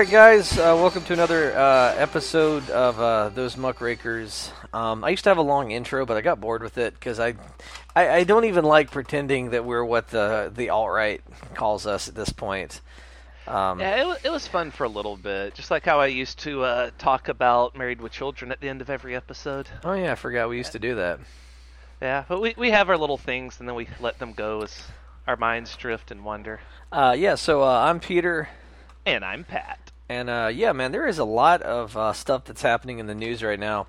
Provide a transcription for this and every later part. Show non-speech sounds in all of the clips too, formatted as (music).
Right, guys. Uh, welcome to another uh, episode of uh, those muckrakers. Um, I used to have a long intro, but I got bored with it because I, I, I don't even like pretending that we're what the the alt right calls us at this point. Um, Yeah, it, it was fun for a little bit. Just like how I used to uh, talk about Married with Children at the end of every episode. Oh yeah, I forgot we used to do that. Yeah, but we, we have our little things and then we let them go as our minds drift and wander. Uh, yeah. So uh, I'm Peter. And I'm Pat. And uh, yeah, man, there is a lot of uh, stuff that's happening in the news right now,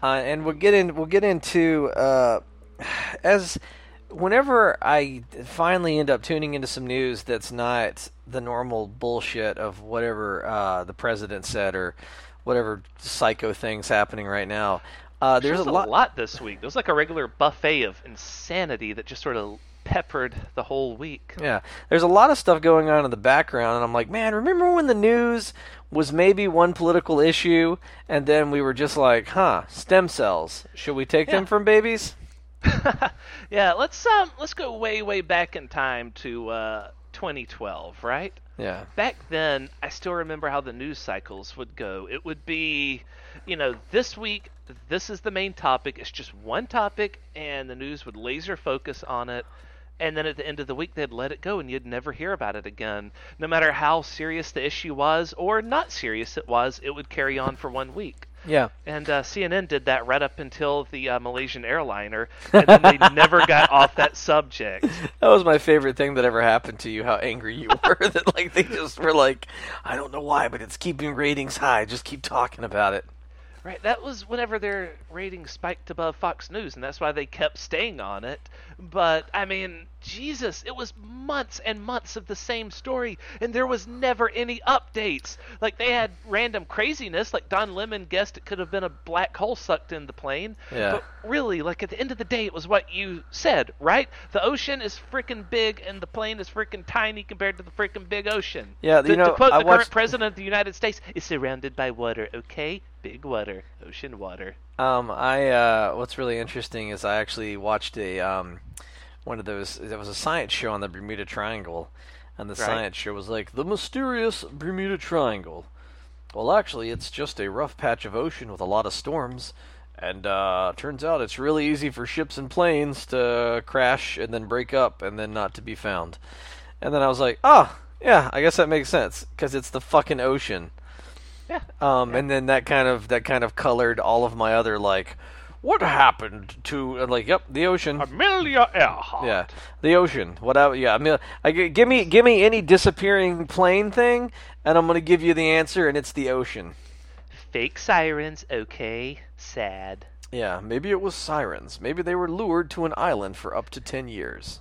uh, and we'll get in. We'll get into uh, (sighs) as whenever I finally end up tuning into some news that's not the normal bullshit of whatever uh, the president said or whatever psycho things happening right now. Uh, there's There's a lot. lot this week. There's like a regular buffet of insanity that just sort of peppered the whole week. Yeah, there's a lot of stuff going on in the background, and I'm like, man, remember when the news was maybe one political issue, and then we were just like, huh, stem cells. Should we take them from babies? (laughs) yeah, let's um let's go way way back in time to uh 2012, right? Yeah. back then, I still remember how the news cycles would go. It would be, you know, this week, this is the main topic. It's just one topic, and the news would laser focus on it. And then at the end of the week, they'd let it go, and you'd never hear about it again. No matter how serious the issue was or not serious it was, it would carry on for one week. Yeah. And uh, CNN did that right up until the uh, Malaysian airliner, and then they (laughs) never got off that subject. That was my favorite thing that ever happened to you, how angry you (laughs) were that like they just were like, I don't know why, but it's keeping ratings high. Just keep talking about it. Right, that was whenever their ratings spiked above Fox News, and that's why they kept staying on it. But, I mean, Jesus, it was months and months of the same story, and there was never any updates. Like, they had random craziness, like Don Lemon guessed it could have been a black hole sucked in the plane. Yeah. But really, like, at the end of the day, it was what you said, right? The ocean is freaking big, and the plane is freaking tiny compared to the freaking big ocean. Yeah, to, you know, to quote I the current president of the United States, is surrounded by water, okay? Big water, ocean water. Um, I uh, what's really interesting is I actually watched a um, one of those. There was a science show on the Bermuda Triangle, and the Right. science show was like the mysterious Bermuda Triangle. Well, actually, it's just a rough patch of ocean with a lot of storms, and uh, turns out it's really easy for ships and planes to crash and then break up and then not to be found. And then I was like, oh, yeah, I guess that makes sense because it's the fucking ocean. (laughs) Yeah. Um, and then that kind of that kind of colored all of my other like, what happened to like, yep, the ocean. Amelia Earhart. Yeah, the ocean. Whatever. Yeah, I mean, I, give me give me any disappearing plane thing, and I'm gonna give you the answer, and it's the ocean. Fake sirens, okay. Sad. Yeah, maybe it was sirens. Maybe they were lured to an island for up to ten years.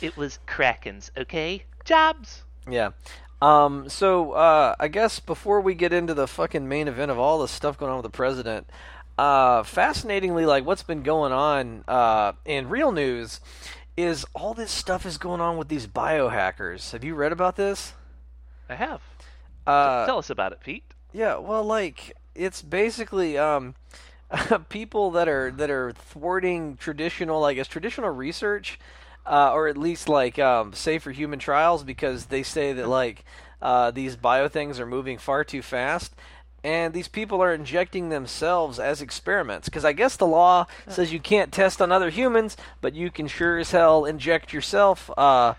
It was krakens, okay. Jobs. Yeah. Um, so uh, I guess before we get into the fucking main event of all the stuff going on with the president, uh, fascinatingly, like what's been going on uh, in real news is all this stuff is going on with these biohackers. Have you read about this? I have. Uh, Tell us about it, Pete. yeah, well, like it's basically um, (laughs) people that are that are thwarting traditional, I guess, traditional research, uh, or at least like um, safer human trials, because they say that like uh, these bio things are moving far too fast. And these people are injecting themselves as experiments because I guess the law says you can't test on other humans, but you can sure as hell inject yourself uh,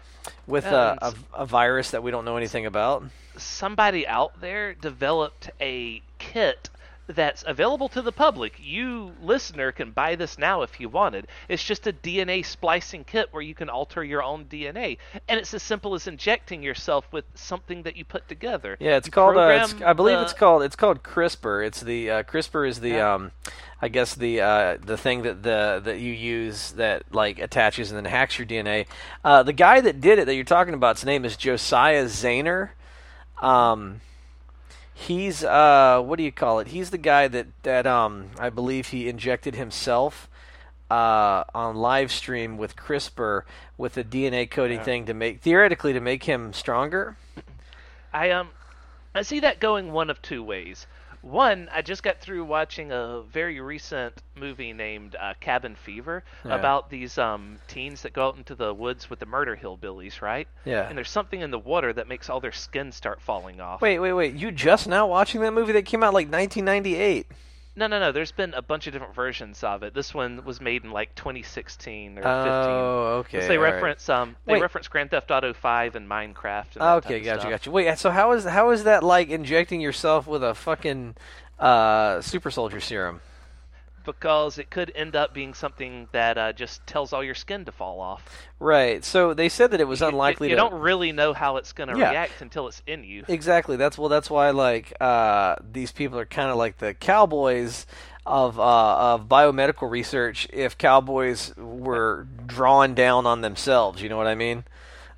with a, a, a virus that we don't know anything about. Somebody out there developed a kit that's available to the public. You, listener, can buy this now if you wanted. It's just a DNA splicing kit where you can alter your own DNA. And it's as simple as injecting yourself with something that you put together. Yeah, it's You called. Uh, it's, I believe the- it's called. It's called CRISPR. It's the uh, CRISPR is the Yeah. um, I guess the uh, the thing that the that you use that like attaches and then hacks your DNA. Uh, the guy that did it that you're talking about, his name is Josiah Zayner. Um, he's uh, what do you call it? He's the guy that that um, I believe he injected himself. Uh, on live stream with CRISPR with a DNA coding thing to make theoretically to make him stronger. I um I see that going one of two ways. One, I just got through watching a very recent movie named uh, Cabin Fever Yeah. about these um, teens that go out into the woods with the murder hillbillies, right? Yeah. And there's something in the water that makes all their skin start falling off. Wait, wait, wait! You just now watching that movie that came out like 1998? No, no, no. There's been a bunch of different versions of it. This one was made in like 2016 or 15. Oh, okay. they all right. reference um they Wait. reference Grand Theft Auto 5 and Minecraft. And Okay, gotcha, stuff. gotcha. Wait, so how is how is that like injecting yourself with a fucking uh, super soldier serum? Because it could end up being something that uh, just tells all your skin to fall off. Right. So they said that it was You- unlikely You, you to. don't really know how it's going to Yeah. react until it's in you. Exactly. That's well. That's why like uh, these people are kind of like the cowboys of uh, of biomedical research. If cowboys were drawing down on themselves, you know what I mean?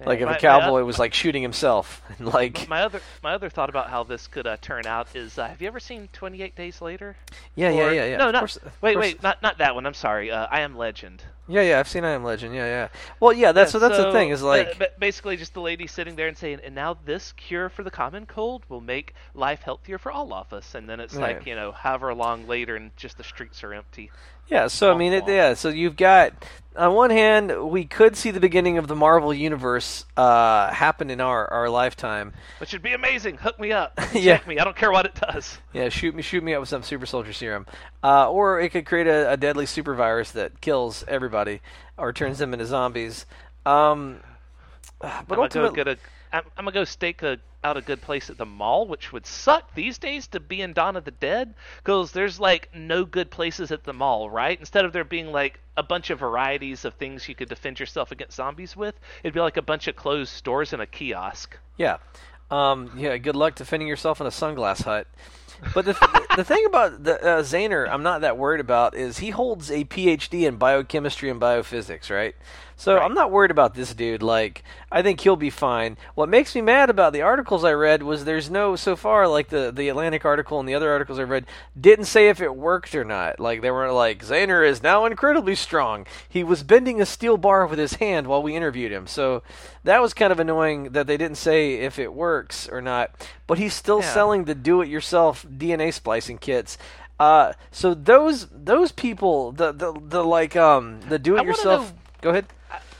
Like if my- a cowboy oth- was like shooting himself, (laughs) and like My other my other thought about how this could uh, turn out is: uh, Have you ever seen Twenty Eight Days Later? yeah, yeah, Or- yeah, yeah. No, not course- wait, course- wait, not not that one. I'm sorry. Uh, I Am Legend. Yeah, yeah. I've seen I Am Legend. Yeah, yeah. Well, yeah. That's Yeah, so that's the thing is uh, like ba- basically just the lady sitting there and saying, and now this cure for the common cold will make life healthier for all of us. And then it's Right. like you know, however long later, and just the streets are empty. Yeah, so I mean, it, yeah. So you've got on one hand, we could see the beginning of the Marvel universe uh, happen in our, our lifetime. Which would be amazing. Hook me up. (laughs) Yeah. Check me. I don't care what it does. Yeah, shoot me, shoot me up with some super soldier serum, uh, or it could create a, a deadly super virus that kills everybody or turns them into zombies. Um, (sighs) but I'm gonna go ultimately, get a. I'm, I'm gonna go stake a, out a good place at the mall, which would suck these days to be in Dawn of the Dead, because there's like no good places at the mall, right? Instead of there being like a bunch of varieties of things you could defend yourself against zombies with, it'd be like a bunch of closed stores and a kiosk. Yeah. Um, yeah, good luck defending yourself in a sunglass hut. But the, the thing about the uh, Zayner, I'm not that worried about, is he holds a PhD in biochemistry and biophysics, right? So Right. I'm not worried about this dude. Like, I think he'll be fine. What makes me mad about the articles I read was there's no, so far, like the, the Atlantic article and the other articles I read didn't say if it worked or not. Like, they were like, Zayner is now incredibly strong. He was bending a steel bar with his hand while we interviewed him. So that was kind of annoying that they didn't say if it works or not. But he's still Yeah. selling the do-it-yourself DNA splicing kits. Uh, so those those people, the the, the like um the do-it-yourself. Go ahead.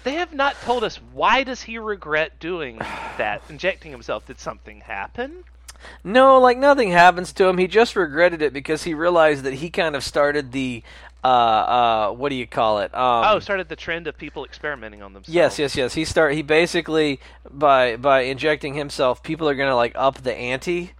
They have not told us why does he regret doing (sighs) that, injecting himself. Did something happen? No, like nothing happens to him. He just regretted it because he realized that he kind of started the uh uh what do you call it? Um, oh, started the trend of people experimenting on themselves. Yes, yes, yes. He start. He basically by by injecting himself, people are gonna like up the ante.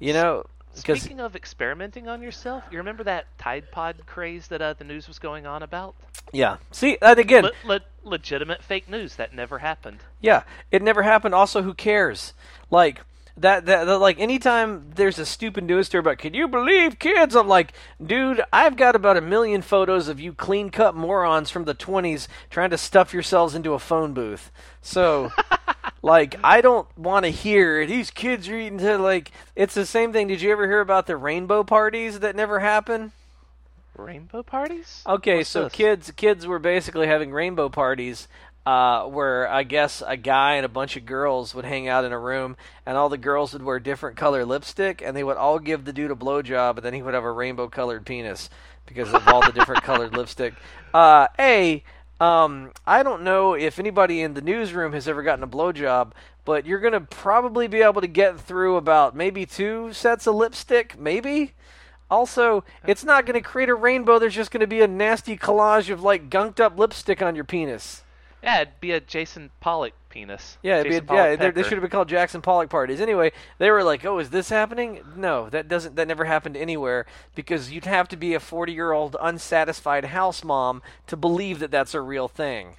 You know, because Speaking of experimenting on yourself, you remember that Tide Pod craze that uh, the news was going on about? yeah. See, and again, Le- le- legitimate fake news that never happened. Yeah, it never happened. Also, who cares? Like that, that, that- like anytime there's a stupid news story about, can you believe kids? I'm like, dude, I've got about a million photos of you clean cut morons from the 20s trying to stuff yourselves into a phone booth. So, (laughs) like, I don't want to hear these kids are eating to like. It's the same thing. Did you ever hear about the rainbow parties that never happen? Rainbow parties? Okay, What's so this? kids kids were basically having rainbow parties uh, where I guess a guy and a bunch of girls would hang out in a room, and all the girls would wear different color lipstick, and they would all give the dude a blowjob, and then he would have a rainbow colored penis because of all the different (laughs) colored lipstick. Uh, a um, I don't know if anybody in the newsroom has ever gotten a blowjob, but you're gonna probably be able to get through about maybe two sets of lipstick, maybe. Also, it's not going to create a rainbow. There's just going to be a nasty collage of like gunked up lipstick on your penis. Yeah, it'd be a Jason Pollock penis. Yeah, it'd be a, yeah. Pollock They, they should have been called Jackson Pollock parties. Anyway, they were like, "Oh, is this happening?" No, that doesn't. That never happened anywhere because you'd have to be a 40 year old unsatisfied house mom to believe that that's a real thing.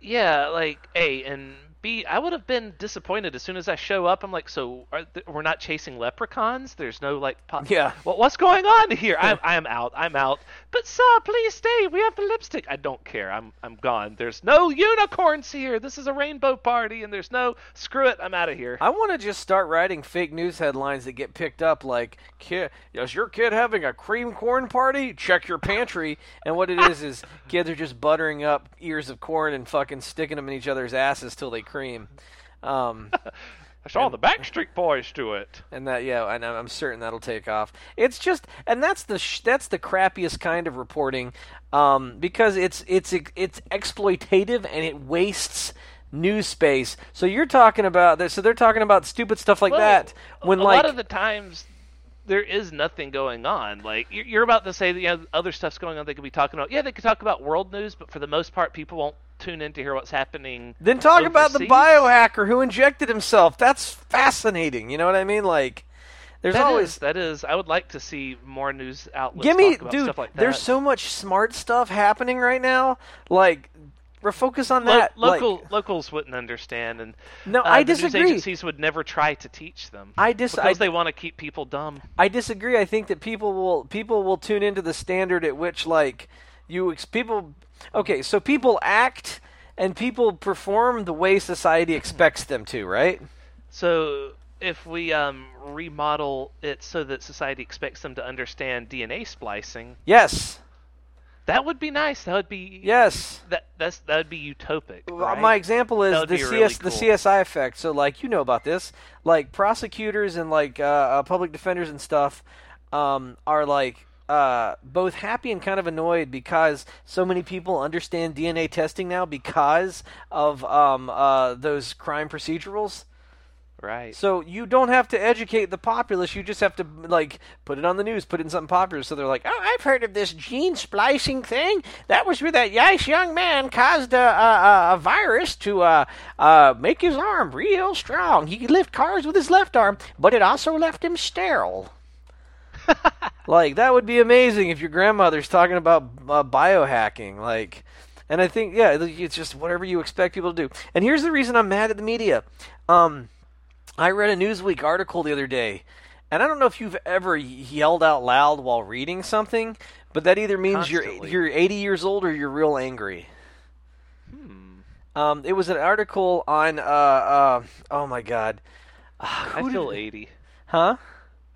Yeah, like A and B. I would have been disappointed as soon as I show up. I'm like, so are th- we're not chasing leprechauns? There's no like. Po- Yeah. Well, what's going on here? I'm I'm out. I'm out. But sir, please stay. We have the lipstick. I don't care. I'm I'm gone. There's no unicorns here. This is a rainbow party, and there's no. Screw it. I'm out of here. I want to just start writing fake news headlines that get picked up like, kid, is your kid having a cream corn party? Check your pantry. And what it is is kids are just buttering up ears of corn and fucking sticking them in each other's asses till they cream. Um, (laughs) I saw the Backstreet Boys do it. and that yeah, and I'm certain that'll take off. It's just, and that's the sh- that's the crappiest kind of reporting, um, because it's it's it's exploitative and it wastes news space. So you're talking about this. so they're talking about stupid stuff like Well, that when a like lot of the times there is nothing going on. Like you're, you're about to say that you know other stuff's going on. They could be talking about yeah, they could talk about world news, but for the most part, people won't tune in to hear what's happening. Then talk about the biohacker who injected himself. That's fascinating. You know what I mean? Like, there's That always is- that is. I would like to see more news outlets give me, talk about dude. stuff like that. there's so much smart stuff happening right now. Like, we're focused on Lo- that. like- local locals wouldn't understand, and No, uh, I the news disagree. agencies would never try to teach them. I dis- because I- they want to keep people dumb. I disagree. I think that people will people will tune into the standard at which like you ex- people. Okay, so people act and people perform the way society expects them to, right? So if we um, remodel it so that society expects them to understand DNA splicing, Yes. that would be nice. That would be Yes. That that's that would be utopic. Right? My example is the CS really the. CSI effect. So like you know about this, like prosecutors and like uh, uh, public defenders and stuff um, are like uh, both happy and kind of annoyed because so many people understand DNA testing now because of um, uh, those crime procedurals. right. So you don't have to educate the populace. You just have to like put it on the news, put it in something popular. So they're like, "Oh, I've heard of this gene splicing thing. That was where that nice young man caused a, a, a virus to uh, uh, make his arm real strong. He could lift cars with his left arm, but it also left him sterile." (laughs) like that would be amazing if your grandmother's talking about uh, biohacking. Like, and I think yeah, it's just whatever you expect people to do. And here's the reason I'm mad at the media. Um, I read a Newsweek article the other day, and I don't know if you've ever yelled out loud while reading something, but that either means Constantly. you're you're 80 years old or you're real angry. Um, it was an article on uh, uh oh my god, I (sighs) who feel did- 80. huh?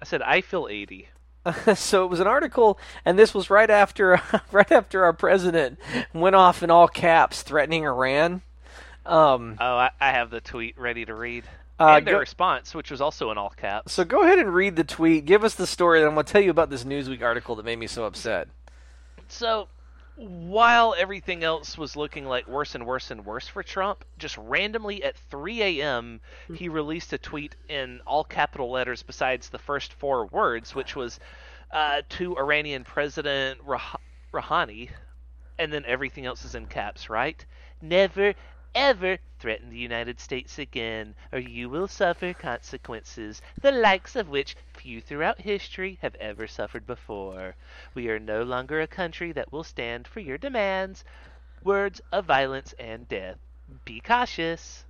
I said I feel 80. (laughs) so it was an article, and this was right after (laughs) right after our president went off in all caps threatening Iran. Um, Oh, I, I have the tweet ready to read. Uh, and their go- response, which was also in all caps. so go ahead and read the tweet. Give us the story, and I'm going to tell you about this Newsweek article that made me so upset. So, while everything else was looking like worse and worse and worse for Trump, just randomly at 3 a.m., he released a tweet in all capital letters besides the first four words, which was uh, to Iranian President Rah- Rouhani, and then everything else is in caps, right? Never, ever threaten the United States again, or you will suffer consequences, the likes of which few throughout history have ever suffered before. We are no longer a country that will stand for your demands, words of violence and death. Be cautious.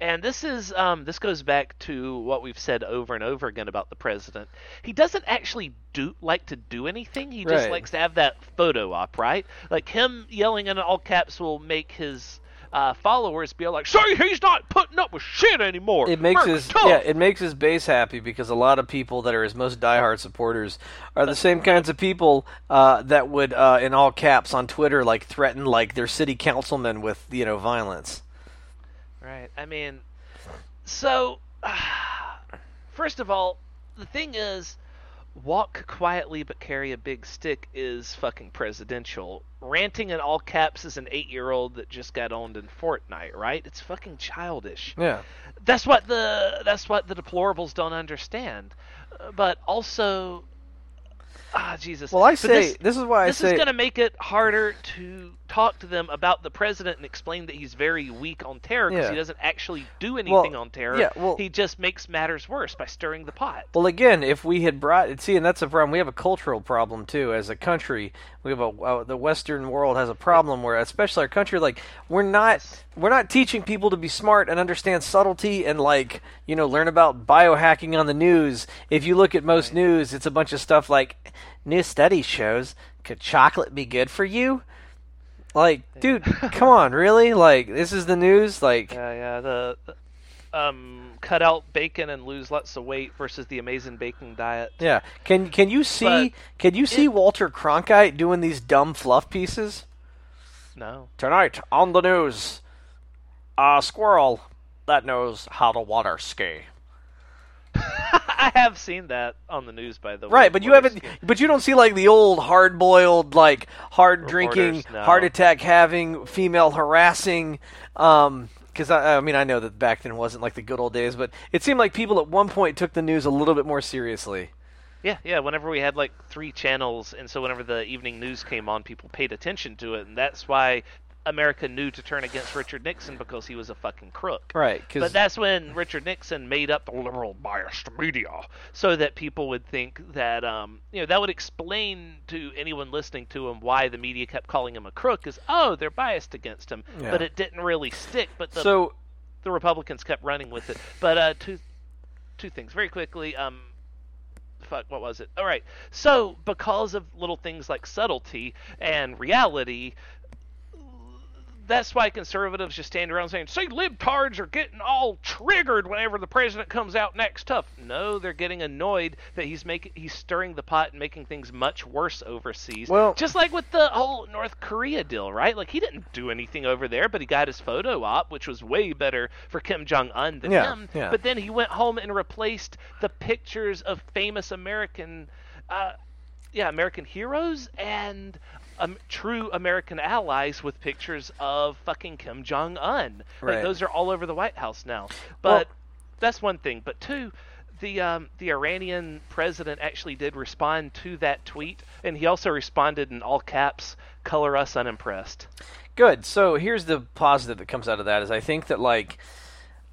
And this is um, this goes back to what we've said over and over again about the president. He doesn't actually do like to do anything. He just Right. likes to have that photo op, right? Like him yelling in all caps will make his uh, followers be like, "See, he's not putting up with shit anymore." It makes his tough." yeah, it makes his base happy because a lot of people that are his most diehard supporters are the same kinds of people uh, that would, uh, in all caps, on Twitter, like threaten like their city councilmen with you know violence. Right. I mean, so (sighs) first of all, the thing is, walk quietly but carry a big stick is fucking presidential. Ranting in all caps is an eight-year-old that just got owned in Fortnite, right? It's fucking childish. Yeah, That's what the that's what the deplorables don't understand. Uh, But also, ah, Jesus. Well, I say this, this, is why I say this say is going to make it harder to talk to them about the president and explain that he's very weak on terror because Yeah. he doesn't actually do anything on terror. yeah, well- he just makes matters worse by stirring the pot. Well, again, if we had brought see, and that's a problem. We have a cultural problem too as a country. We have a uh, the Western world has a problem where, especially our country, like we're not we're not teaching people to be smart and understand subtlety and like you know learn about biohacking on the news. If you look at most news, it's a bunch of stuff like new study shows could chocolate be good for you. Like, dude, (laughs) come on, really? Like, this is the news. Like, Yeah, yeah. The, the um, cut out bacon and lose lots of weight versus the amazing bacon diet. Yeah. Can can you see But can you see Walter Cronkite doing these dumb fluff pieces? No. Tonight on the news, a squirrel that knows how to water ski. (laughs) I have seen that on the news, by the way. Right, but you haven't. But you don't see like the old hard-boiled, like hard drinking, no. heart attack having, female harassing. Um, because I, I mean, I know that back then wasn't like the good old days, but it seemed like people at one point took the news a little bit more seriously. Yeah, yeah. Whenever we had like three channels, and so whenever the evening news came on, people paid attention to it, and that's why America knew to turn against Richard Nixon because he was a fucking crook. Right, But that's when Richard Nixon made up the liberal biased media, so that people would think that, um, you know, that would explain to anyone listening to him why the media kept calling him a crook. Is oh, they're biased against him, Yeah. but it didn't really stick. But the so the Republicans kept running with it. But uh, two two things very quickly. Um, fuck, what was it? All right. So because of little things like subtlety and reality. That's why conservatives just stand around saying, "See, libtards are getting all triggered whenever the president comes out next tough." No, they're getting annoyed that he's making he's stirring the pot and making things much worse overseas. Well- just like with the whole North Korea deal, right? Like he didn't do anything over there, but he got his photo op, which was way better for Kim Jong Un than Yeah, him. yeah. But then he went home and replaced the pictures of famous American, uh, yeah, American heroes and um, true American allies with pictures of fucking Kim Jong Un. Right. Like those are all over the White House now. Well- But that's one thing. But two. The um, the Iranian president actually did respond to that tweet, and he also responded in all caps, "Color us unimpressed." Good. So here's the positive that comes out of that is I think that like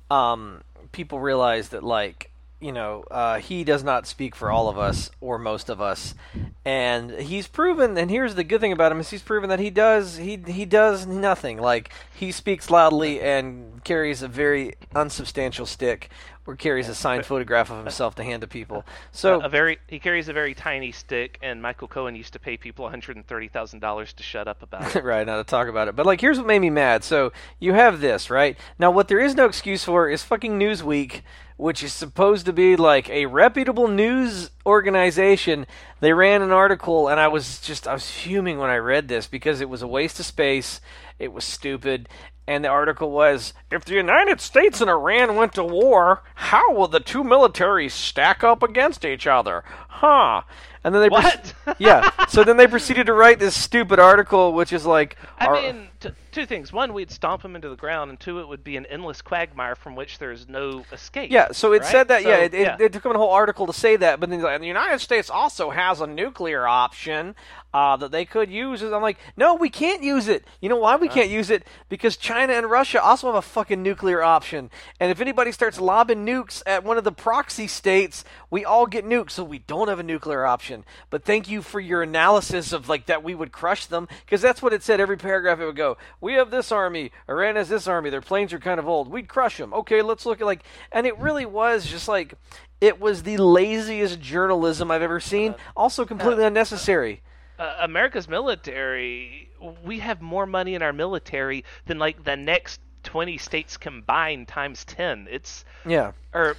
um, people realize that like you know uh, he does not speak for all of us or most of us, and he's proven. And here's the good thing about him is he's proven that he does he he does nothing. Like he speaks loudly and carries a very unsubstantial stick or carries a signed (laughs) photograph of himself to hand to people. So a very he carries a very tiny stick, and Michael Cohen used to pay people one hundred and thirty thousand dollars to shut up about it. (laughs) right now to talk about it. But like, here's what made me mad. So you have this, right? Now, what there is no excuse for is fucking Newsweek, which is supposed to be like a reputable news organization. They ran an article, and I was just I was fuming when I read this because it was a waste of space. It was stupid. And the article was If the United States and Iran went to war, how will the two militaries stack up against each other? Huh. And then they What? yeah. So then they proceeded to write this stupid article, which is like, (laughs) I our- mean, t- two things: one, we'd stomp him into the ground, and two, it would be an endless quagmire from which there's no escape. yeah. So it right? said that. yeah, So, it, it, it took them a whole article to say that, but then like, the United States also has a nuclear option uh, that they could use. And I'm like, no, we can't use it. You know why we can't use it? Because China and Russia also have a fucking nuclear option. And if anybody starts lobbing nukes at one of the proxy states, we all get nukes. So we don't have a nuclear option. But thank you for your analysis of like that we would crush them because that's what it said. Every paragraph it would go, we have this army, Iran has this army. Their planes are kind of old. We'd crush them. Okay, let's look at like, and it really was just like. It was the laziest journalism I've ever seen. Uh, also, completely uh, unnecessary. Uh, uh, America's military, we have more money in our military than like the next twenty states combined times ten. It's Yeah. or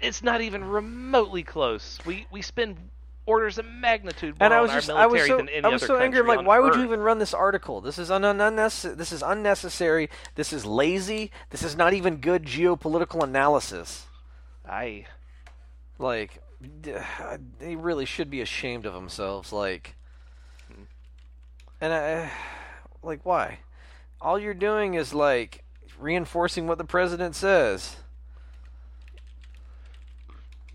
it's not even remotely close. We we spend orders of magnitude more and I was our just, I military was so, than any I was other so angry. I'm like, why would you even run this article? This is un- un- unnecessary. This is unnecessary. This is lazy. This is not even good geopolitical analysis. I Like, they really should be ashamed of themselves. Like, and I, like, why? All you're doing is like reinforcing what the president says.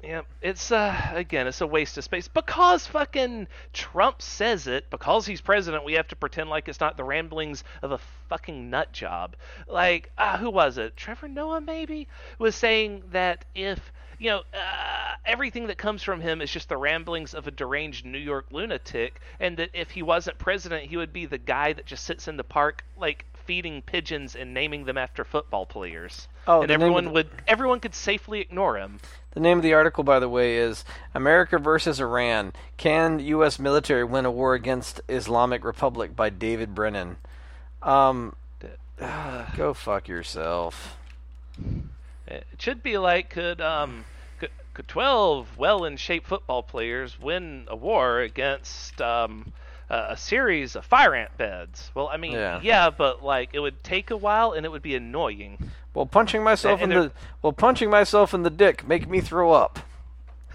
Yeah, it's uh again, it's a waste of space because fucking Trump says it. Because he's president, we have to pretend like it's not the ramblings of a fucking nut job. Like, uh, who was it? Trevor Noah maybe was saying that if you know uh, everything that comes from him is just the ramblings of a deranged New York lunatic, and that if he wasn't president, he would be the guy that just sits in the park like feeding pigeons and naming them after football players. Oh, and the name of everyone the- would everyone could safely ignore him. The name of the article, by the way, is America versus Iran. Can U.S. military win a war against Islamic Republic by David Brennan. Um, (sighs) go fuck yourself. It should be like could um could, could twelve well in shape football players win a war against um a, a series of fire ant beds? Well, I mean, Yeah. but like it would take a while and it would be annoying. Well, punching myself And in the well, punching myself in the dick make me throw up.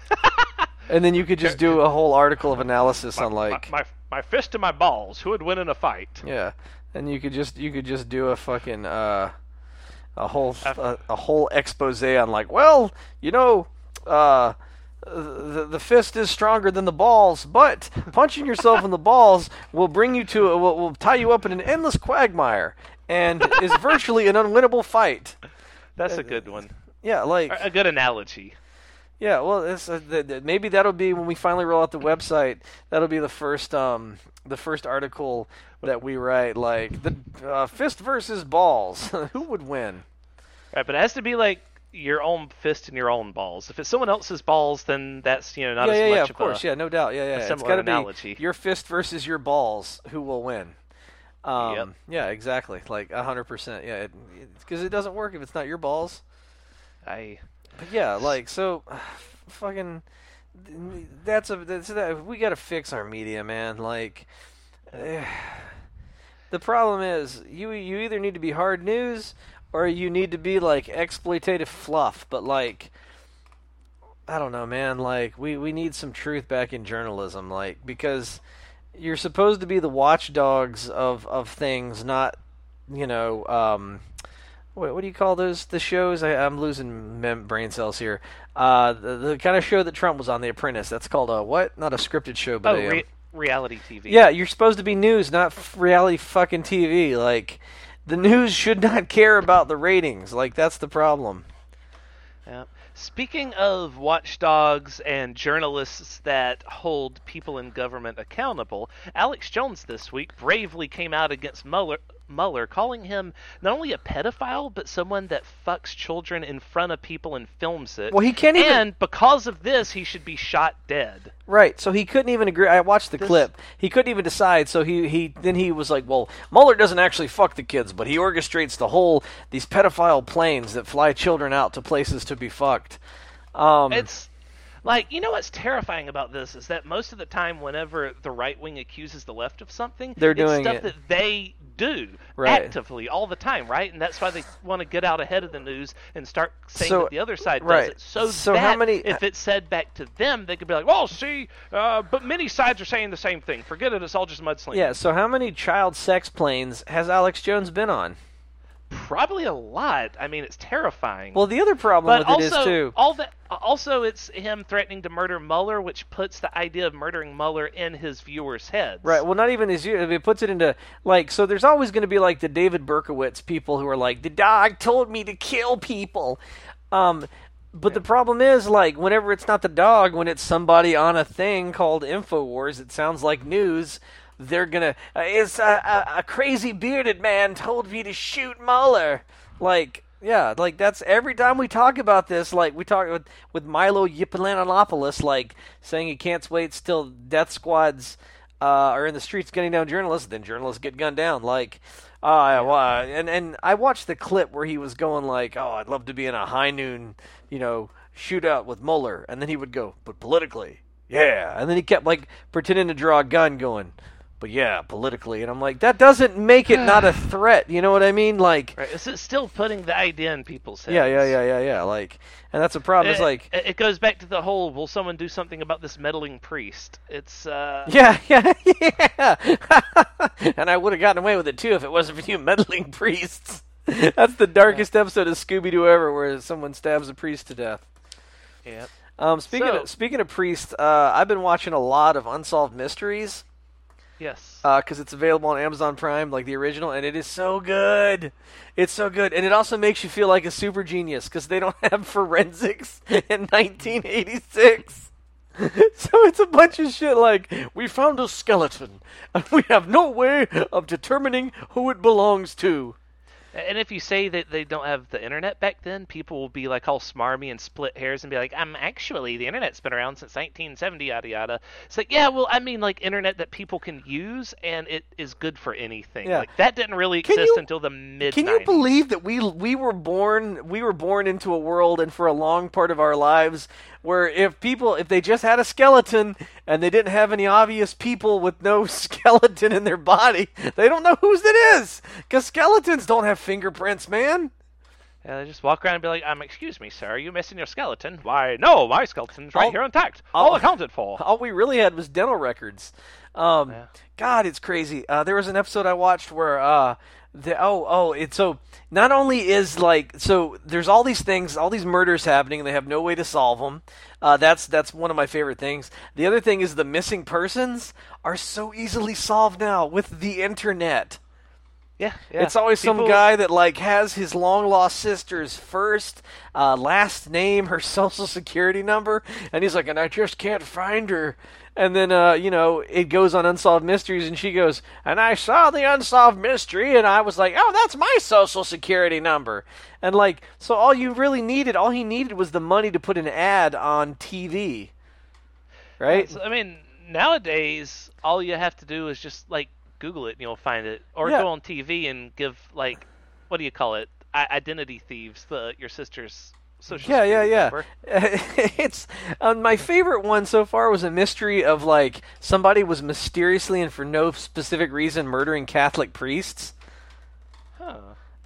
(laughs) and then you could just do a whole article of analysis on like my, my my fist and my balls. Who would win in a fight? yeah, and you could just you could just do a fucking uh a whole a, a whole expose on like, well, you know, uh the, the fist is stronger than the balls, but punching yourself in the balls will bring you to a, will, will tie you up in an endless quagmire and is virtually an unwinnable fight. That's a good one. Yeah, like A good analogy. Yeah, well, it's, uh, th- th- maybe that'll be when we finally roll out the website. That'll be the first, um, the first article that we write. Like the uh, fist versus balls. (laughs) Who would win? Right, but it has to be like your own fist and your own balls. If it's someone else's balls, then that's you know not yeah, as yeah, much yeah. of Of course, a. yeah, no doubt. Yeah, yeah. It's got to be your fist versus your balls. Who will win? Um, Yep. Yeah, exactly. Like hundred percent. Yeah, because it, doesn't work if it's not your balls. I But yeah, like so, (sighs) fucking. That's a that's that. We got to fix our media, man. Like, (sighs) the problem is you you either need to be hard news or you need to be like exploitative fluff. But like, I don't know, man. Like, we we need some truth back in journalism, like because you're supposed to be the watchdogs of of things, not you know. um what, what do you call those the shows? I, I'm losing mem- brain cells here. Uh, the, the kind of show that Trump was on, The Apprentice. That's called a what? Not a scripted show, but oh a, um, re- reality TV. yeah. You're supposed to be news, not f- reality fucking TV. Like the news should not care about the ratings. Like that's the problem. Yeah. Speaking of watchdogs and journalists that hold people in government accountable, Alex Jones this week bravely came out against Mueller, Mueller, calling him not only a pedophile but someone that fucks children in front of people and films it. Well, he can't even- And because of this, he should be shot dead. Right. So he couldn't even agree. I watched the This- clip. He couldn't even decide. So he, he then he was like, "Well, Mueller doesn't actually fuck the kids, but he orchestrates the whole these pedophile planes that fly children out to places to be fucked." Um, It's like you know what's terrifying about this is that most of the time, whenever the right wing accuses the left of something, They're it's doing stuff it. that they do Right. actively all the time, right? And that's why they want to get out ahead of the news and start saying So- that the other side right. does it, so, So how many- if it's said back to them, they could be like, "Well, see, uh, but many sides are saying the same thing. Forget it. It's all just mudslinging." yeah. So how many child sex planes has Alex Jones been on? Probably a lot. I mean, it's terrifying. Well, the other problem but with it is also, too. all that also it's him threatening to murder Mueller, which puts the idea of murdering Mueller in his viewers' heads. Right. Well, not even you. It puts it into like. So there's always going to be like the David Berkowitz people who are like, the dog told me to kill people. Um, but the problem is like whenever it's not the dog, when it's somebody on a thing called Infowars, it sounds like news. They're gonna. Uh, it's a, a, a crazy bearded man told me to shoot Mueller. Like. Yeah, like that's every time we talk about this. Like we talk with with Milo Yippee like saying he can't wait till death squads uh, are in the streets gunning down journalists, then journalists get gunned down. Like, uh, uh, and and I watched the clip where he was going like, "Oh, I'd love to be in a high noon, you know, shootout with Mueller," and then he would go, "But politically, yeah," and then he kept like pretending to draw a gun, going, "But yeah, politically," and I'm like, that doesn't make it not a (sighs) threat. You know what I mean? Like, Right. Is it still putting the idea in people's heads? yeah, yeah, yeah, yeah, yeah. Like, and that's a problem. It's like. it it goes back to the whole will someone do something about this meddling priest? It's uh Yeah, (laughs) yeah, yeah. (laughs) and I would have gotten away with it too if it wasn't for you meddling (laughs) priests. That's the darkest episode of Scooby Doo ever, where someone stabs a priest to death. yeah. Um, speaking So- of speaking of priests, uh, I've been watching a lot of Unsolved Mysteries Yes. Uh, because it's available on Amazon Prime, like the original, and it is so good. It's so good, and it also makes you feel like a super genius because they don't (laughs) have forensics in 1986. (laughs) So it's a bunch of shit like we found a skeleton and we have no way of determining who it belongs to. And if you say that they don't have the internet back then, people will be like all smarmy and split hairs and be like, "I'm actually the internet's been around since 1970, yada yada." It's like, yeah, well, I mean, like internet that people can use and it is good for anything. Yeah. Like that didn't really Can exist you- until the mid. Can you believe that we we were born we were born into a world and for a long part of our lives where if people if they just had a skeleton and they didn't have any obvious people with no (laughs) skeleton in their body, they don't know whose it is cuz skeletons don't have fingerprints, man. Yeah, they just walk around and be like, um, excuse me, sir, are you missing your skeleton? Why, no, my skeleton's right All- here intact. All all- accounted for. all we really had was dental records. Um, Yeah. God, it's crazy. Uh, there was an episode I watched where uh, the oh oh it's so not only is like so there's all these things, all these murders happening, and they have no way to solve them. Uh, that's that's one of my favorite things. The other thing is the missing persons are so easily solved now with the internet. Yeah, yeah. It's always some guy that like has his long lost sister's first, uh, last name, her (laughs) social security number, and he's like, and I just can't find her. And then, uh, you know, it goes on Unsolved Mysteries, and she goes, and I saw the Unsolved Mystery, and I was like, oh, that's my social security number. And like, so all you really needed, all he needed was the money to put an ad on TV. Right? So, I mean, nowadays, all you have to do is just like Google it and you'll find it, or Yeah. go on TV and give like, what do you call it? I- identity thieves, the your sister's social. Yeah, yeah, yeah. number. (laughs) it's um, my favorite one so far was a mystery of like somebody was mysteriously and for no specific reason murdering Catholic priests. Huh.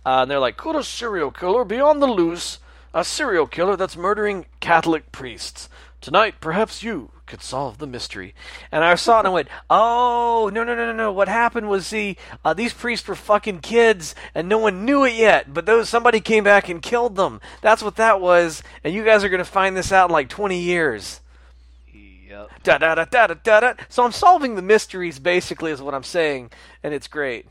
Uh, and they're like, could a serial killer be on the loose? A serial killer that's murdering Catholic priests. Tonight, perhaps you could solve the mystery. And I saw it and I went, oh, no, no, no, no, no. What happened was, see, uh, these priests were fucking kids and no one knew it yet. But those somebody came back and killed them. That's what that was. And you guys are going to find this out in like 20 years. Yep. Da da da da da da da. So I'm solving the mysteries, basically, is what I'm saying. And it's great.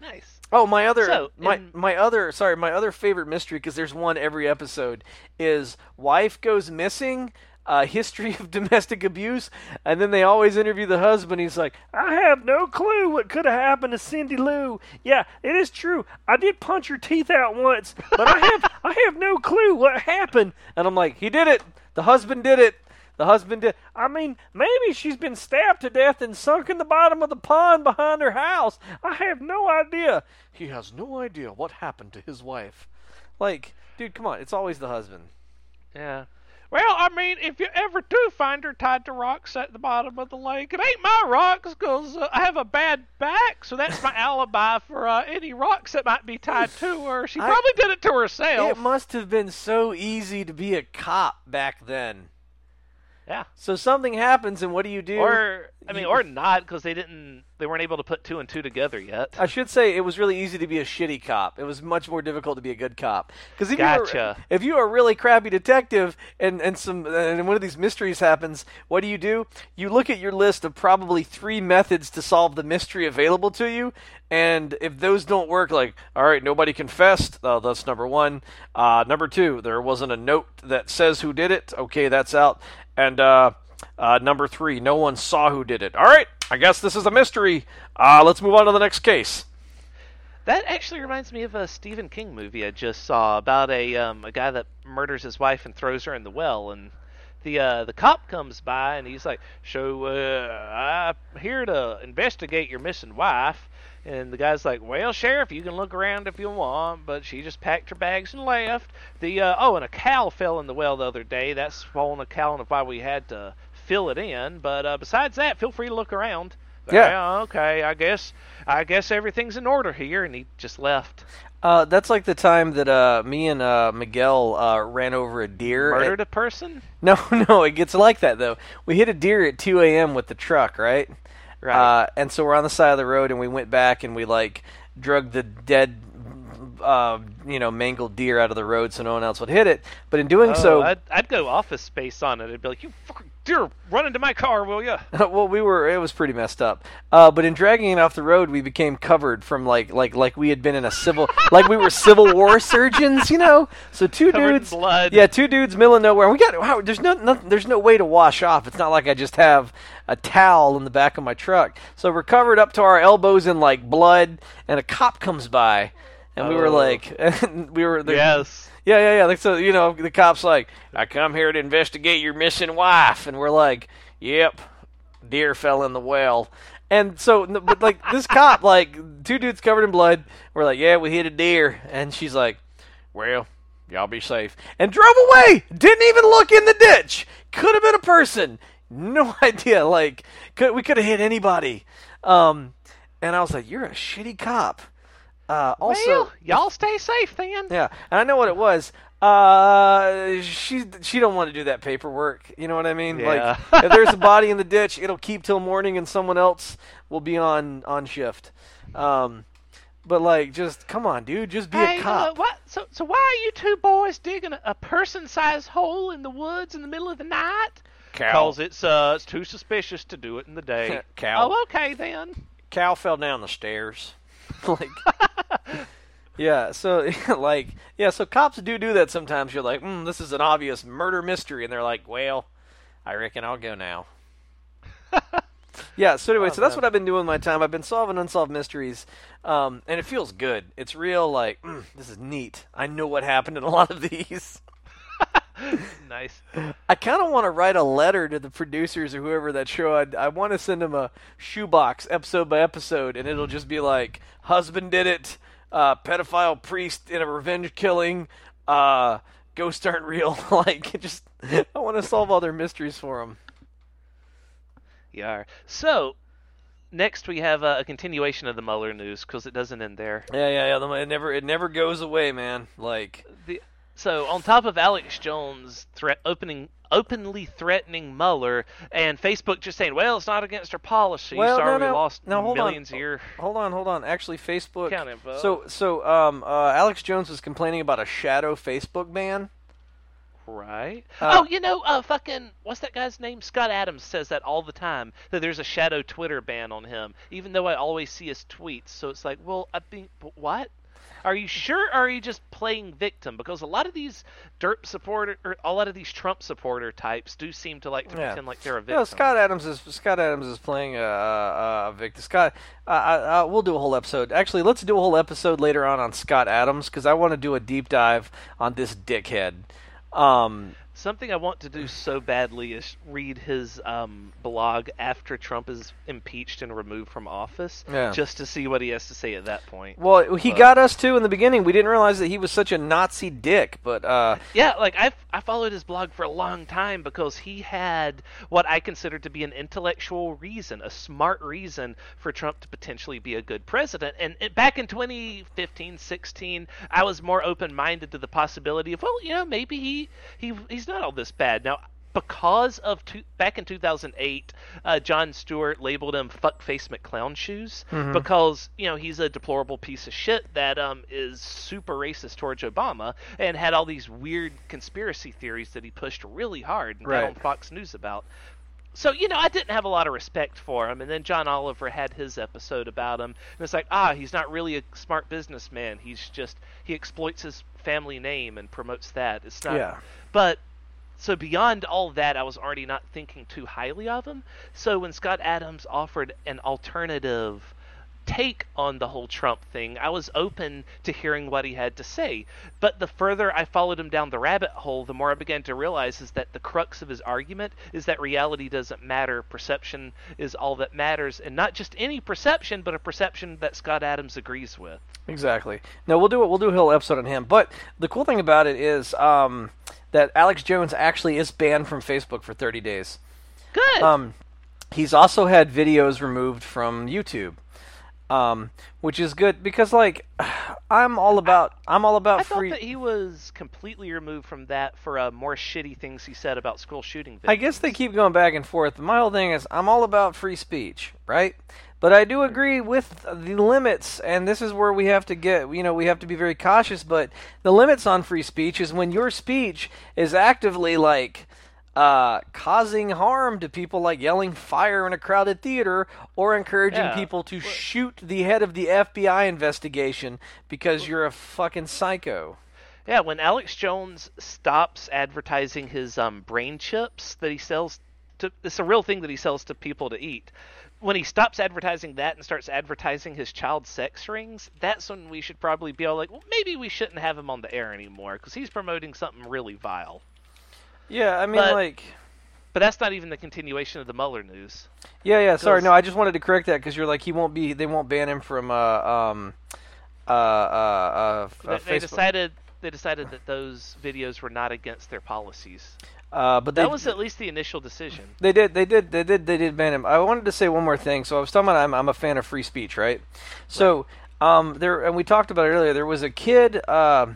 Nice. Oh, my other So, my in- my other sorry, my other favorite mystery because there's one every episode is wife goes missing, uh, (laughs) history of domestic abuse, and then they always interview the husband. He's like, "I have no clue what could have happened to Cindy Lou. Yeah, it is true. I did punch her teeth out once, but I have (laughs) I have no clue what happened." And I'm like, "He did it. The husband did it." The husband did. I mean, maybe she's been stabbed to death and sunk in the bottom of the pond behind her house. I have no idea. He has no idea what happened to his wife. Like, dude, come on. It's always the husband. Yeah. Well, I mean, if you ever do find her tied to rocks at the bottom of the lake, it ain't my rocks 'cause uh, I have a bad back, so that's my (laughs) alibi for uh, any rocks that might be tied to her. She I- probably did it to herself. It must have been so easy to be a cop back then. Yeah. So something happens, and what do you do? Or I mean, or not, because they didn't, they weren't able to put two and two together yet. I should say it was really easy to be a shitty cop. It was much more difficult to be a good cop. Because if Gotcha. you're if you're a really crappy detective and and some and one of these mysteries happens, what do you do? You look at your list of probably three methods to solve the mystery available to you, and if those don't work, like all right, nobody confessed. Oh, that's number one. Uh, number two, there wasn't a note that says who did it. Okay, that's out. And uh, uh, number three, no one saw who did it. All right, I guess this is a mystery. Uh, let's move on to the next case. That actually reminds me of a Stephen King movie I just saw about a um, a guy that murders his wife and throws her in the well, and the uh, the cop comes by and he's like, "So uh, I'm here to investigate your missing wife." And the guy's like, "Well, sheriff, you can look around if you want, but she just packed her bags and left." The uh, oh, and a cow fell in the well the other day. That's swollen account of why we had to fill it in. But uh, besides that, feel free to look around. Yeah. "Yeah, okay. I guess I guess everything's in order here, and he just left. Uh, that's like the time that uh, me and uh, Miguel uh, ran over a deer. at- Murdered a person? (laughs) No, no, it gets like that though. We hit a deer at 2 a.m. with the truck, right? Right. Uh, and so we're on the side of the road, and we went back and we like drug the dead, uh, you know, mangled deer out of the road so no one else would hit it. But in doing Oh, so, I'd, I'd go office space on it. I'd be like, "You fucking dear, run into my car, will you?" (laughs) well, we were it was pretty messed up. Uh, but in dragging it off the road, we became covered from like like like we had been in a civil (laughs) like we were Civil War surgeons, you know. So two Covered dudes, blood. yeah, two dudes, middle of nowhere. We got wow, there's no, no there's no way to wash off. It's not like I just have a towel in the back of my truck. So we're covered up to our elbows in like blood, and a cop comes by, and we were Oh. like, (laughs) we were the, Yes. Yeah, yeah, yeah. Like so, you know, the cops like, I come here to investigate your missing wife, and we're like, Yep, deer fell in the well. And so, but like this (laughs) cop, like two dudes covered in blood, we're like, Yeah, we hit a deer, and she's like, Well, y'all be safe, and drove away. Didn't even look in the ditch. Could have been a person. No (laughs) idea. Like, could we could have hit anybody. Um, and I was like, You're a shitty cop. Uh, also, well, y'all stay safe then. yeah, and I know what it was. Uh, she she don't want to do that paperwork. You know what I mean? Yeah. Like, if there's a body in the (laughs) ditch, it'll keep till morning, and someone else will be on on shift. Um, but like, just come on, dude, just be Hey, a uh, cop. what? So, so why are you two boys digging a, a person-sized hole in the woods in the middle of the night? Cause it's uh, it's too suspicious to do it in the day. (laughs) Cow. Oh, okay then. cow fell down the stairs. (laughs) like, yeah. So, (laughs) like, yeah. So cops do do that sometimes. You're like, mm, this is an obvious murder mystery, and they're like, well, I reckon I'll go now. (laughs) yeah. So anyway, Oh, so that's man. what I've been doing with my time. I've been solving unsolved mysteries, um, and it feels good. It's real. Like, mm, this is neat. I know what happened in a lot of these. (laughs) Nice. I kind of want to write a letter to the producers or whoever that show. I, I want to send them a shoebox episode by episode, and it'll just be like, husband did it, uh, pedophile priest in a revenge killing, uh, ghosts aren't real. (laughs) like, just I want to solve all their mysteries for them. Yeah. So, next we have uh, a continuation of the Mueller news because it doesn't end there. Yeah, yeah, yeah. the- It never, it never goes away, man. Like, The so on top of Alex Jones threat opening openly threatening Mueller and Facebook just saying, "Well, it's not against our policy. Well, Sorry, no, no. we lost No, hold on. millions a year." hold on, hold on. Actually, Facebook. Count info. So, so, um, uh, Alex Jones was complaining about a shadow Facebook ban. Right. Uh, oh, you know, uh, fucking, what's that guy's name? Scott Adams says that all the time that there's a shadow Twitter ban on him, even though I always see his tweets. So it's like, well, I think, but what? Are you sure? Or are you just playing victim? Because a lot of these derp supporter, or a lot of these Trump supporter types do seem to like to Yeah. pretend like they're a victim. No, Scott Adams is Scott Adams is playing a, victim. Scott, uh, uh, we'll do a whole episode. Actually, let's do a whole episode later on on Scott Adams because I want to do a deep dive on this dickhead. Um, Something I want to do so badly is read his um, blog after Trump is impeached and removed from office, Yeah. just to see what he has to say at that point. well, he But- got us too in the beginning. We didn't realize that he was such a Nazi dick, but uh, Yeah, like I I followed his blog for a long time because he had what I consider to be an intellectual reason, a smart reason for Trump to potentially be a good president. And back in 2015, 16, I was more open-minded to the possibility of, well, you know, maybe he he he's not all this bad. Now, because of two, back in 2008, uh, Jon Stewart labeled him "fuckface McClown shoes" because you know he's a deplorable piece of shit that um is super racist towards Obama and had all these weird conspiracy theories that he pushed really hard and got on Fox News about. So you know, I didn't have a lot of respect for him, and then John Oliver had his episode about him, and it's like, ah, he's not really a smart businessman. He's just he exploits his family name and promotes that. It's not. Yeah. But so beyond all that, I was already not thinking too highly of him. So when Scott Adams offered an alternative take on the whole Trump thing, I was open to hearing what he had to say. But the further I followed him down the rabbit hole, the more I began to realize is that the crux of his argument is that reality doesn't matter, perception is all that matters, and not just any perception, but a perception that Scott Adams agrees with. Exactly. No, we'll do it. We'll do a whole episode on him. But the cool thing about it is um, that Alex Jones actually is banned from Facebook for 30 days. Good. Um, he's also had videos removed from YouTube, um, which is good because like (sighs) I'm all about I'm all about I thought free. that he was completely removed from that for uh, more shitty things he said about school shooting victims. I guess they keep going back and forth. My whole thing is I'm all about free speech, right? But I do agree with the limits, and this is where we have to get, you know, we have to be very cautious. But the limits on free speech is when your speech is actively like uh, causing harm to people, like yelling fire in a crowded theater, or encouraging Yeah. people to shoot the head of the FBI investigation because you're a fucking psycho. Yeah, when Alex Jones stops advertising his um, brain chips that he sells to, it's a real thing that he sells to people to eat. When he stops advertising that and starts advertising his child sex rings, that's when we should probably be all like, well, maybe we shouldn't have him on the air anymore because he's promoting something really vile. Yeah, I mean, But- like. But that's not even the continuation of the Mueller news. Yeah, yeah. Sorry, no. I just wanted to correct that because you're like he won't be. They won't ban him from uh um uh uh, uh, They, they decided they decided that those videos were not against their policies. Uh, but they, That was at least the initial decision. they did they did they did they did ban him. I wanted to say one more thing. So I was talking about I'm I'm a fan of free speech, right? So Um, there and we talked about it earlier. There was a kid uh,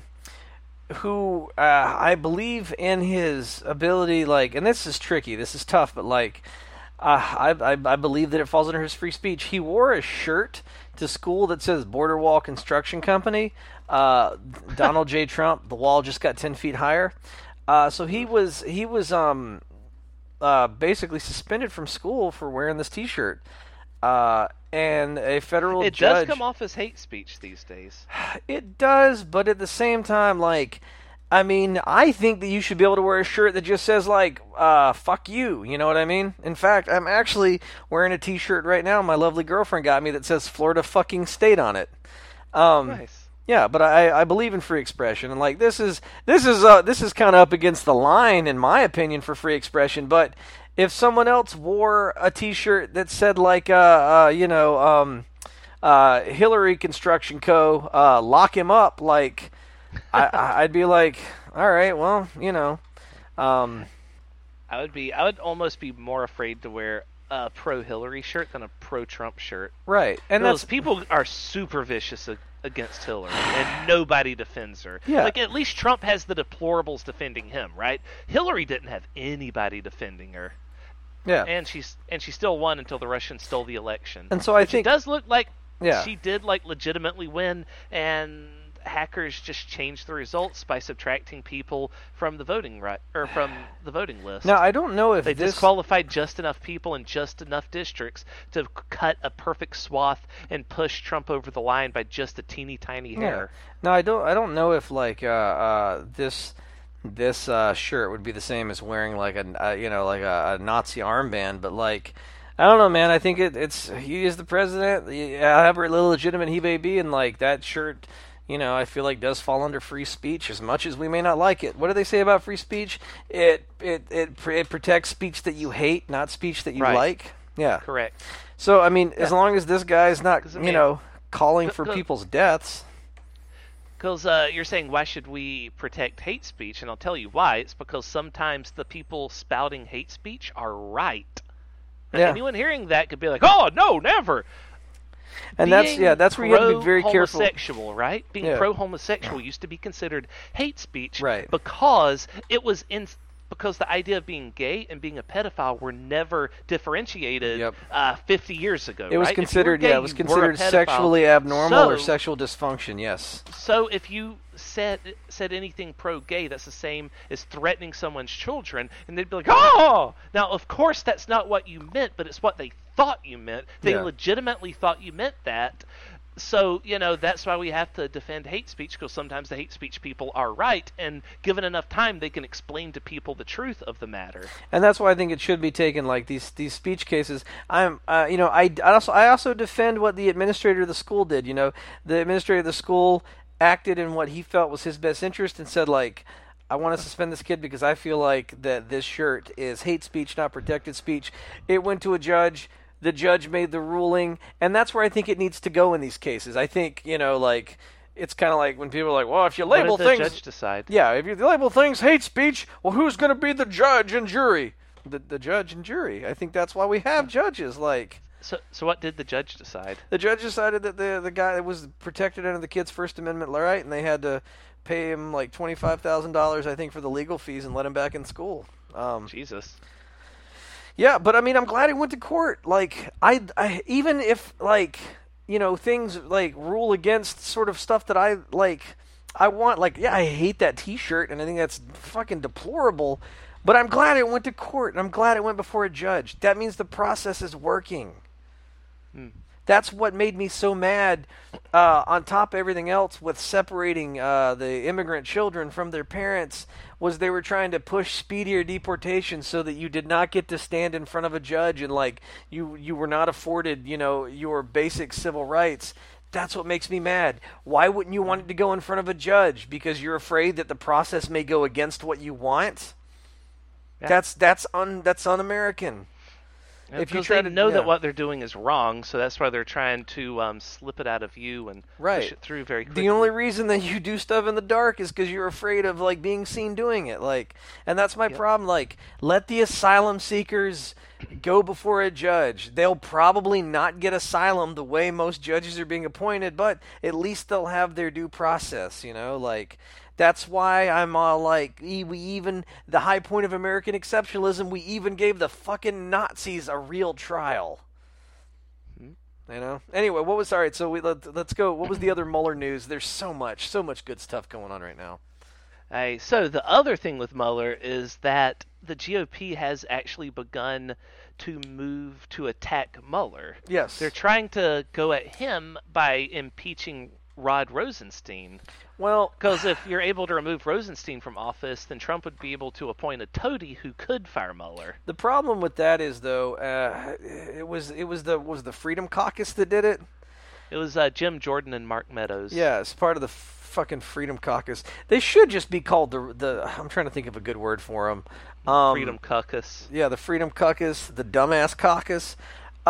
who uh, I believe in his ability, like, and this is tricky. This is tough, but like, uh, I, I I believe that it falls under his free speech. He wore a shirt to school that says Border Wall Construction Company. Uh, Donald J. Trump, the wall just got ten feet higher. Uh, so he was he was um, uh, basically suspended from school for wearing this T-shirt. Uh, and a federal It judge. does come off as hate speech these days. (sighs) It does, but at the same time, like, I mean, I think that you should be able to wear a shirt that just says like, uh, "fuck you." You know what I mean? In fact, I'm actually wearing a T-shirt right now. My lovely girlfriend got me that says "Florida fucking State" on it. Um, Nice. Yeah, but I, I believe in free expression, and like this is this is uh, this is kind of up against the line in my opinion for free expression. But if someone else wore a T-shirt that said like uh, uh you know um uh Hillary Construction Co. uh lock him up, like I, (laughs) I'd be like, all right, well you know, um I would be. I would almost be more afraid to wear a pro Hillary shirt than a pro Trump shirt. right, and Those that's people are super vicious against Hillary, and nobody defends her. Yeah. Like at least Trump has the deplorables defending him, right? Hillary didn't have anybody defending her, yeah. and she's and she still won until the Russians stole the election. And so I think- it does look like Yeah. she did like legitimately win, and hackers just change the results by subtracting people from the voting right or from the voting list. Now I don't know if They this disqualified just enough people in just enough districts to cut a perfect swath and push Trump over the line by just a teeny tiny hair. Yeah. Now I don't. I don't know if like uh, uh, this this uh, shirt would be the same as wearing like a uh, you know like a, a Nazi armband, but like I don't know, man. I think it, it's he is the president. However little legitimate he may be, and like that shirt. You know, I feel like does fall under free speech as much as we may not like it. What do they say about free speech? It it it, it protects speech that you hate, not speech that you Right. like. Yeah. Correct. So I mean, as long as this guy's not, I you know, calling for people's deaths. Because uh, you're saying why should we protect hate speech, and I'll tell you why. It's because sometimes the people spouting hate speech are right. Yeah. anyone hearing that could be like, "Oh no, never." And that's yeah, that's where you have to be very careful. Homosexual, right? Being Yeah. pro-homosexual used to be considered hate speech, Right. Because it was in because the idea of being gay and being a pedophile were never differentiated Yep. uh, 50 years ago. It was right? If you were considered gay, yeah, it was you were a considered sexually abnormal or sexual dysfunction. Yes. So if you said said anything pro-gay, that's the same as threatening someone's children, and they'd be like, "Oh!" Now, of course, that's not what you meant, but it's what they thought you meant. They Yeah. legitimately thought you meant that. So you know that's why we have to defend hate speech because sometimes the hate speech people are right, and given enough time, they can explain to people the truth of the matter. and that's why I think it should be taken like these these speech cases. I'm, uh, you know, I, I also I also defend what the administrator of the school did. You know, the administrator of the school acted in what he felt was his best interest and said like. I want to suspend this kid because I feel like that this shirt is hate speech, not protected speech. It went to a judge. The judge made the ruling, and that's where I think it needs to go in these cases. I think you know, like it's kind of like when people are like, "Well, if you label what did the things, judge decide? yeah, if you label things hate speech, well, who's going to be the judge and jury? The, the judge and jury. I think that's why we have judges. Like So, so what did the judge decide? the judge decided that the the guy was protected under the kid's First Amendment right, and they had to pay him like twenty five thousand dollars, I think, for the legal fees and let him back in school. Um, Jesus. Yeah, but I mean, I'm glad it went to court. Like, I, I even if like you know things like rule against sort of stuff that I like, I want like yeah, I hate that T-shirt and I think that's fucking deplorable. But I'm glad it went to court and I'm glad it went before a judge. That means the process is working. Hmm. That's what made me so mad. Uh, on top of everything else, with separating uh, the immigrant children from their parents, was they were trying to push speedier deportation so that you did not get to stand in front of a judge and like you you were not afforded you know your basic civil rights. That's what makes me mad. Why wouldn't you want it to go in front of a judge? Because you're afraid that the process may go against what you want. Yeah. That's that's un that's un-American. If you try to know yeah. that what they're doing is wrong, so that's why they're trying to um, slip it out of you and Right. push it through very quickly. The only reason that you do stuff in the dark is because you're afraid of like being seen doing it. Like, and that's my Yep. problem. Like, let the asylum seekers go before a judge. They'll probably not get asylum the way most judges are being appointed, but at least they'll have their due process. You know, like. That's why I'm all like, e- we even, the high point of American exceptionalism, we even gave the fucking Nazis a real trial. Hmm. You know. Anyway, what was all right? So we let, let's go. What was the other Mueller news? There's so much, so much good stuff going on right now. Hey, so the other thing with Mueller is that the GOP has actually begun to move to attack Mueller. Yes. They're trying to go at him by impeaching Rod Rosenstein. Well, (laughs) Because if you're able to remove Rosenstein from office, then Trump would be able to appoint a toady who could fire Mueller. the problem with that is though, uh, it was it was the was the Freedom Caucus that did it. It was uh, Jim Jordan and Mark Meadows. Yeah, it's part of the fucking Freedom Caucus. They should just be called the the. I'm trying to think of a good word for them. Um, Freedom Caucus. Yeah, the Freedom Caucus, the Dumbass Caucus.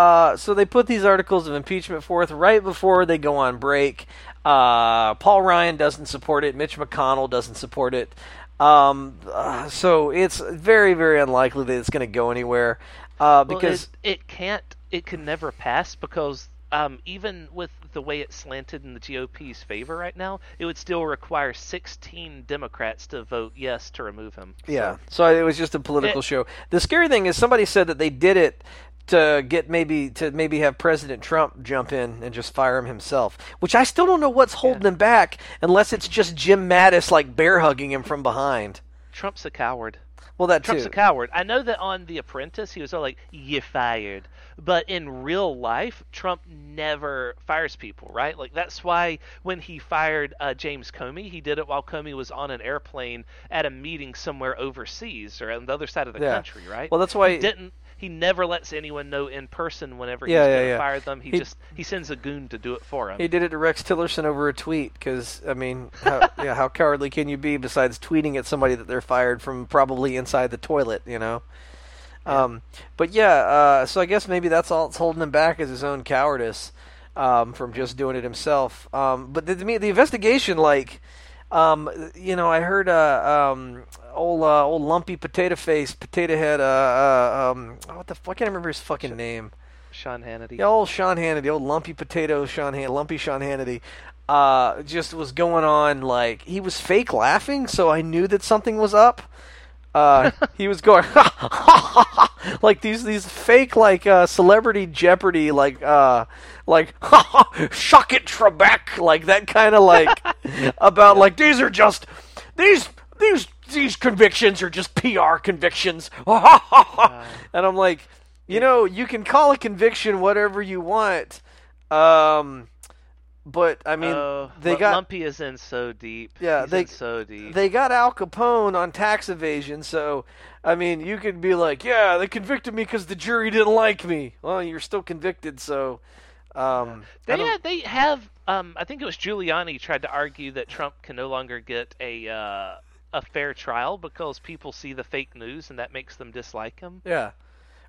Uh, so they put these articles of impeachment forth right before they go on break. Uh, Paul Ryan doesn't support it. Mitch McConnell doesn't support it. Um, uh, so it's very, very unlikely that it's going to go anywhere. Uh, Well, because it, it can't, it can never pass because um, even with the way it's slanted in the GOP's favor right now, it would still require 16 Democrats to vote yes to remove him. Yeah. So it was just a political It- show. The scary thing is somebody said that they did it to get maybe to maybe have President Trump jump in and just fire him himself, which I still don't know what's holding him back unless it's just Jim Mattis like bear hugging him from behind. Trump's a coward. Well, that Trump's too. a coward. I know that on The Apprentice, he was all like, "You're fired," but in real life, Trump never fires people, right? Like that's why when he fired uh, James Comey, he did it while Comey was on an airplane at a meeting somewhere overseas or on the other side of the Yeah. country, right? Well, that's why- he didn't. He never lets anyone know in person whenever Yeah, he's yeah, going to yeah. fire them. He, He- just he sends a goon to do it for him. He did it to Rex Tillerson over a tweet because I mean, how, (laughs) yeah, how cowardly can you be besides tweeting at somebody that they're fired from probably inside the toilet, you know? Um, but yeah, uh, so I guess maybe that's all that's holding him back is his own cowardice um, from just doing it himself. Um, but the, the, the investigation, like, um, you know, I heard uh, um, old uh, old lumpy potato face, potato head. Uh, uh, um, oh, what the fuck? I can't remember his fucking name. Sean Hannity. Yeah, old Sean Hannity, old lumpy potato Sean Han- lumpy Sean Hannity, uh, just was going on like he was fake laughing, so I knew that something was up. Uh, he was going (laughs) like these these fake like uh, celebrity Jeopardy like uh, like (laughs) shuck it Trebek like that kind of like (laughs) about like these are just these these these convictions are just PR convictions. And I'm like you know you can call a conviction whatever you want. Um but I mean Oh, they got Lumpy is in so deep. Yeah, He's they- in so deep. they got Al Capone on tax evasion, so I mean, you could be like, "Yeah, they convicted me because the jury didn't like me." Well, you're still convicted, so. Um, They, yeah, they have. Um, I think it was Giuliani tried to argue that Trump can no longer get a uh, a fair trial because people see the fake news and that makes them dislike him. yeah.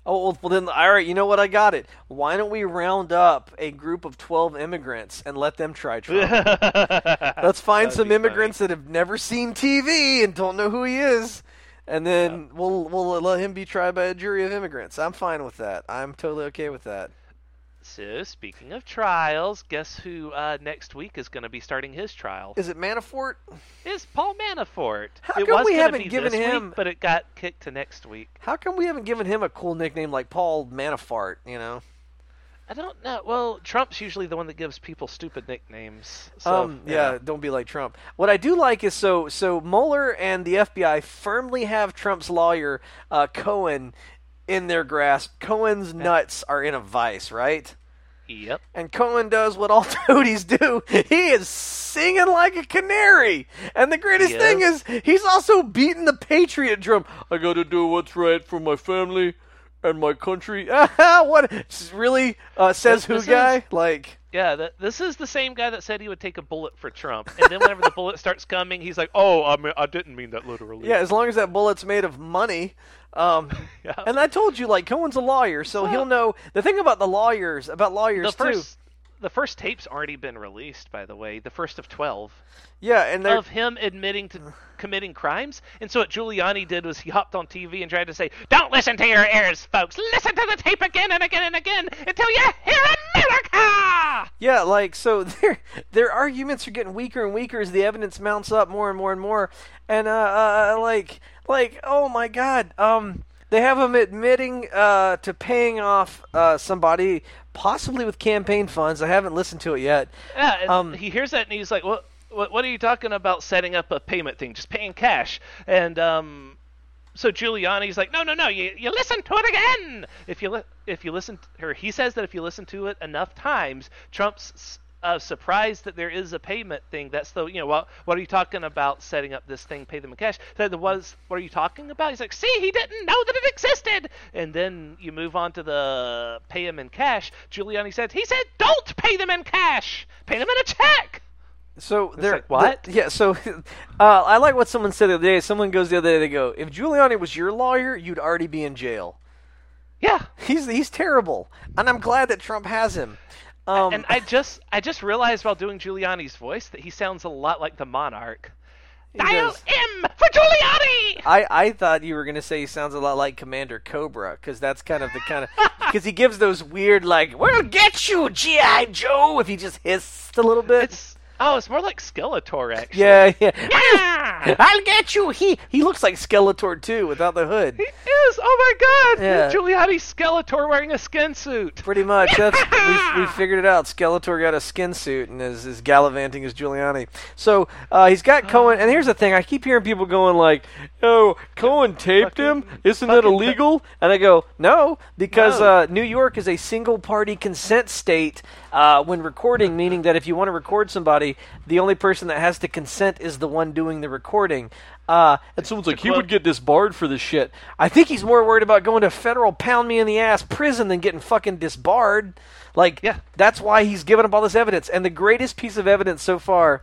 Oh well, then all right. You know what? I got it. Why don't we round up a group of twelve immigrants and let them try (laughs) Trump? Let's find some immigrants that have never seen TV and don't know who he is, and then we'll we'll let him be tried by a jury of immigrants. I'm fine with that. I'm totally okay with that. So, speaking of trials, guess who uh, next week is going to be starting his trial? Is it Manafort? Is Paul Manafort. How it come we haven't given him- week, but it got kicked to next week. How come we haven't given him a cool nickname like Paul Manafort? You know. I don't know. Well, Trump's usually the one that gives people stupid nicknames. So, um, yeah, don't be like Trump. What I do like is so so Mueller and the FBI firmly have Trump's lawyer uh, Cohen in their grasp. Cohen's nuts are in a vice, right? Yep. And Cohen does what all (laughs) toadies do. He is singing like a canary. And the greatest He thing is. is he's also beating the patriot drum. I got to do what's right for my family and my country. (laughs) what? Really? Uh, says This- who this guy? is- Like Yeah, th this is the same guy that said he would take a bullet for Trump, and then whenever the bullet starts coming, he's like, "Oh, I mean, I didn't mean that literally." Yeah, as long as that bullet's made of money. Um, (laughs) Yeah. And I told you, like Cohen's a lawyer, so he'll know. The thing about the lawyers, about lawyers the too. first the first tape's already been released, by the way, the first of twelve Yeah, and they're of him admitting to (sighs) committing crimes. And so what Giuliani did was he hopped on TV and tried to say, "Don't listen to your ears, folks. Listen to the tape again and again and again until you hear America." Yeah, like so (laughs) their their arguments are getting weaker and weaker as the evidence mounts up more and more and more. And uh, uh like like oh my god, um they have him admitting uh to paying off uh somebody possibly with campaign funds. I haven't listened to it yet. Yeah, Um, he hears that and he's like, "What? What? Are you talking about? Setting up a payment thing? Just paying cash?" And um, so Giuliani's like, "No, no, no! You you listen to it again. If you li- if you listen, or he says that if you listen to it enough times, Trump's uh, surprised that there is a payment thing. That's the you know what? What are you talking about? Setting up this thing, pay them in cash? So the was what are you talking about? He's like, see, he didn't know that it existed. And then you move on to the pay them in cash. Giuliani said he said don't pay them in cash, pay them in a check. So they're like, what? the- yeah. So (laughs) uh, I like what someone said the other day. Someone goes the other day. They go, "If Giuliani was your lawyer, you'd already be in jail." Yeah. He's he's terrible, and I'm glad that Trump has him. Um, and I just I just realized while doing Giuliani's voice that he sounds a lot like the Monarch. Dial does. M for Giuliani. I, I thought you were gonna say he sounds a lot like Commander Cobra because that's kind of the kind of (laughs) because he gives those weird like "We'll get you, GI Joe" if he just hissed a little bit. It's oh, it's more like Skeletor actually. yeah, yeah. Yeah. I'll get you. He he looks like Skeletor too without the hood. He is. Oh my God! Yeah. Giuliani Skeletor wearing a skin suit. Pretty much. That's (laughs) we, we figured it out. Skeletor got a skin suit and is, is gallivanting as Giuliani. So uh, he's got Cohen. And here's the thing: I keep hearing people going like, "Oh, Cohen taped him. Isn't that fucking- illegal?" And I go, "No, because No. uh, New York is a single-party consent state uh, when recording, meaning that if you want to record somebody, the only person that has to consent is the one doing the recording." Uh, and someone's like, he would get disbarred for this shit. I think he's more worried about going to federal pound me in the ass prison than getting fucking disbarred. Like, Yeah. that's why he's giving up all this evidence. And the greatest piece of evidence so far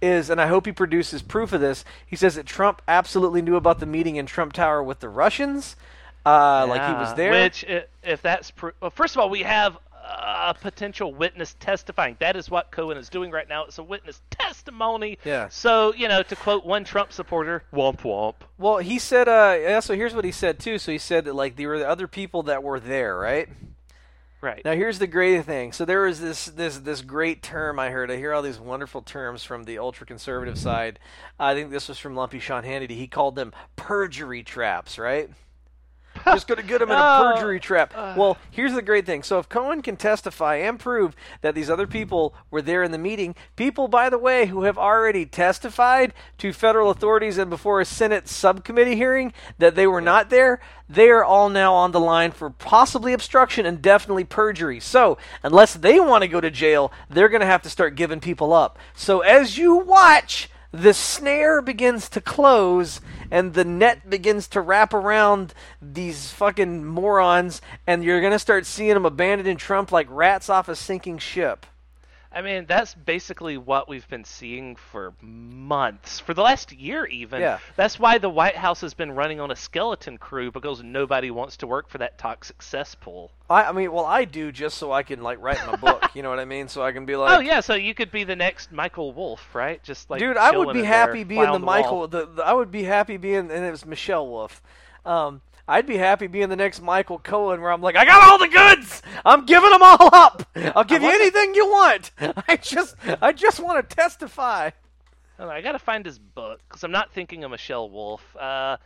is, and I hope he produces proof of this. He says that Trump absolutely knew about the meeting in Trump Tower with the Russians. Uh, like he was there. Which, if that's pr- well, first of all, we have a potential witness testifying. That is what Cohen is doing right now. It's a witness testimony. Yeah. So you know, to quote one Trump supporter, "Womp womp." Well, he said. Uh, yeah, so here's what he said too. So he said that like there were the other people that were there, right? Right. Now here's the great thing. So there was this this this great term I heard. I hear all these wonderful terms from the ultra conservative side. I think this was from Lumpy Sean Hannity. He called them perjury traps, right? Just going to get him in a (laughs) Oh, perjury trap. Uh. well, here's the great thing. So if Cohen can testify and prove that these other people were there in the meeting, people, by the way, who have already testified to federal authorities and before a Senate subcommittee hearing that they were not there, they are all now on the line for possibly obstruction and definitely perjury. So unless they want to go to jail, they're going to have to start giving people up. So as you watch the snare begins to close and the net begins to wrap around these fucking morons and you're going to start seeing them abandoning Trump like rats off a sinking ship. I mean, that's basically what we've been seeing for months, for the last year even. Yeah. That's why the White House has been running on a skeleton crew because nobody wants to work for that toxic cesspool. I, I mean, well, I do just so I can like write my book, you know what I mean? So I can be like, oh yeah, so you could be the next Michael Wolff, right? Just like dude, I would be happy there, being the the Michael. The, the I would be happy being, and it was Michelle Wolf. Um, I'd be happy being the next Michael Cohen, where I'm like, I got all the goods. I'm giving them all up. I'll give you anything you want. (laughs) I just, I just want to testify. Oh, I gotta find his book because I'm not thinking of Michelle Wolf. Uh,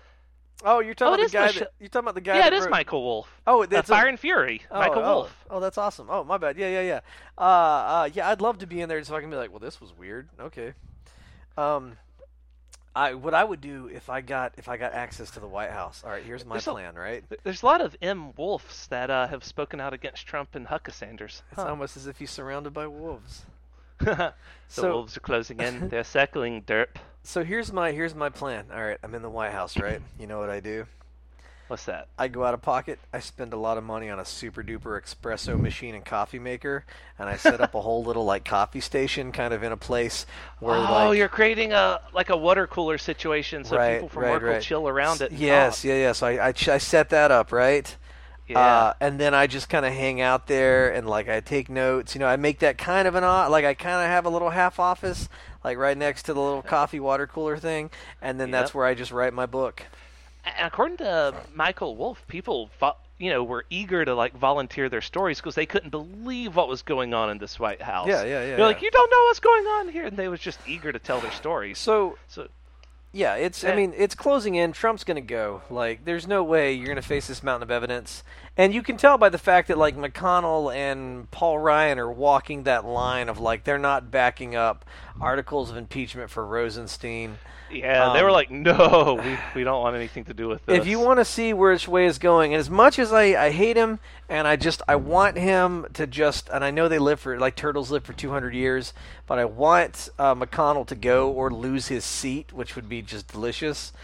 Oh, you're talking Oh, about the guy. That, you're talking about the guy. yeah, that it is wrote- Michael Wolff. Oh, Uh, that's Fire a, and Fury. oh, Michael oh, Wolf. Oh, that's awesome. Oh, my bad. Yeah, yeah, yeah. Uh, uh, yeah, I'd love to be in there so I can be like, well, this was weird. Okay. Um, I what I would do if I got if I got access to the White House. All right, here's my There's a- plan. Right. There's a lot of M. wolves that uh, have spoken out against Trump and Hucka Sanders. It's almost as if he's surrounded by wolves. (laughs) the So- wolves are closing in. (laughs) They're circling derp. So here's my here's my plan. All right, I'm in the White House, right? You know what I do? What's that? I go out of pocket. I spend a lot of money on a super duper espresso machine and coffee maker, and I set up a (laughs) whole little like coffee station kind of in a place where oh, like you're creating a like a water cooler situation so Right, people from right, work will chill around it. yes, yeah, yeah. So I, I, ch- I set that up right. yeah. Uh, and then I just kind of hang out there and like I take notes. You know, I make that kind of an o- like I kind of have a little half office like right next to the little (laughs) coffee water cooler thing, and then that's where I just write my book. And according to Michael Wolff, people you know were eager to like volunteer their stories because they couldn't believe what was going on in this White House. Yeah, yeah, yeah, They're like, you don't know what's going on here, and they was just eager to tell their stories. So So Yeah, it's. I Eh. mean, it's closing in. Trump's going to go. Like, there's no way you're going to face this mountain of evidence, and you can tell by the fact that like McConnell and Paul Ryan are walking that line of like they're not backing up articles of impeachment for Rosenstein. yeah, they Um, were like, no, we, we don't want anything to do with this. If you want to see where his way is going, and as much as I, I hate him, and I just I want him to just, and I know they live for like turtles live for 200 years, but I want uh, McConnell to go or lose his seat, which would be just delicious.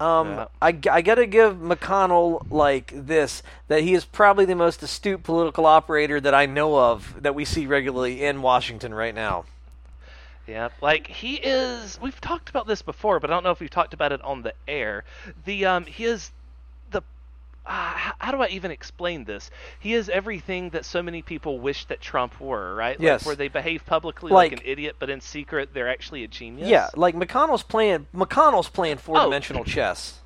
Um, Yeah. I, I gotta give McConnell like this that he is probably the most astute political operator that I know of that we see regularly in Washington right now. Yeah, like he is. We've talked about this before, but I don't know if we've talked about it on the air. The um, he is. Uh, how, how do I even explain this? He is everything that so many people wish that Trump were, right? Like, Yes. Where they behave publicly like, Like- an idiot, but in secret they're actually a genius. Yeah, like McConnell's playing McConnell's playing four dimensional chess.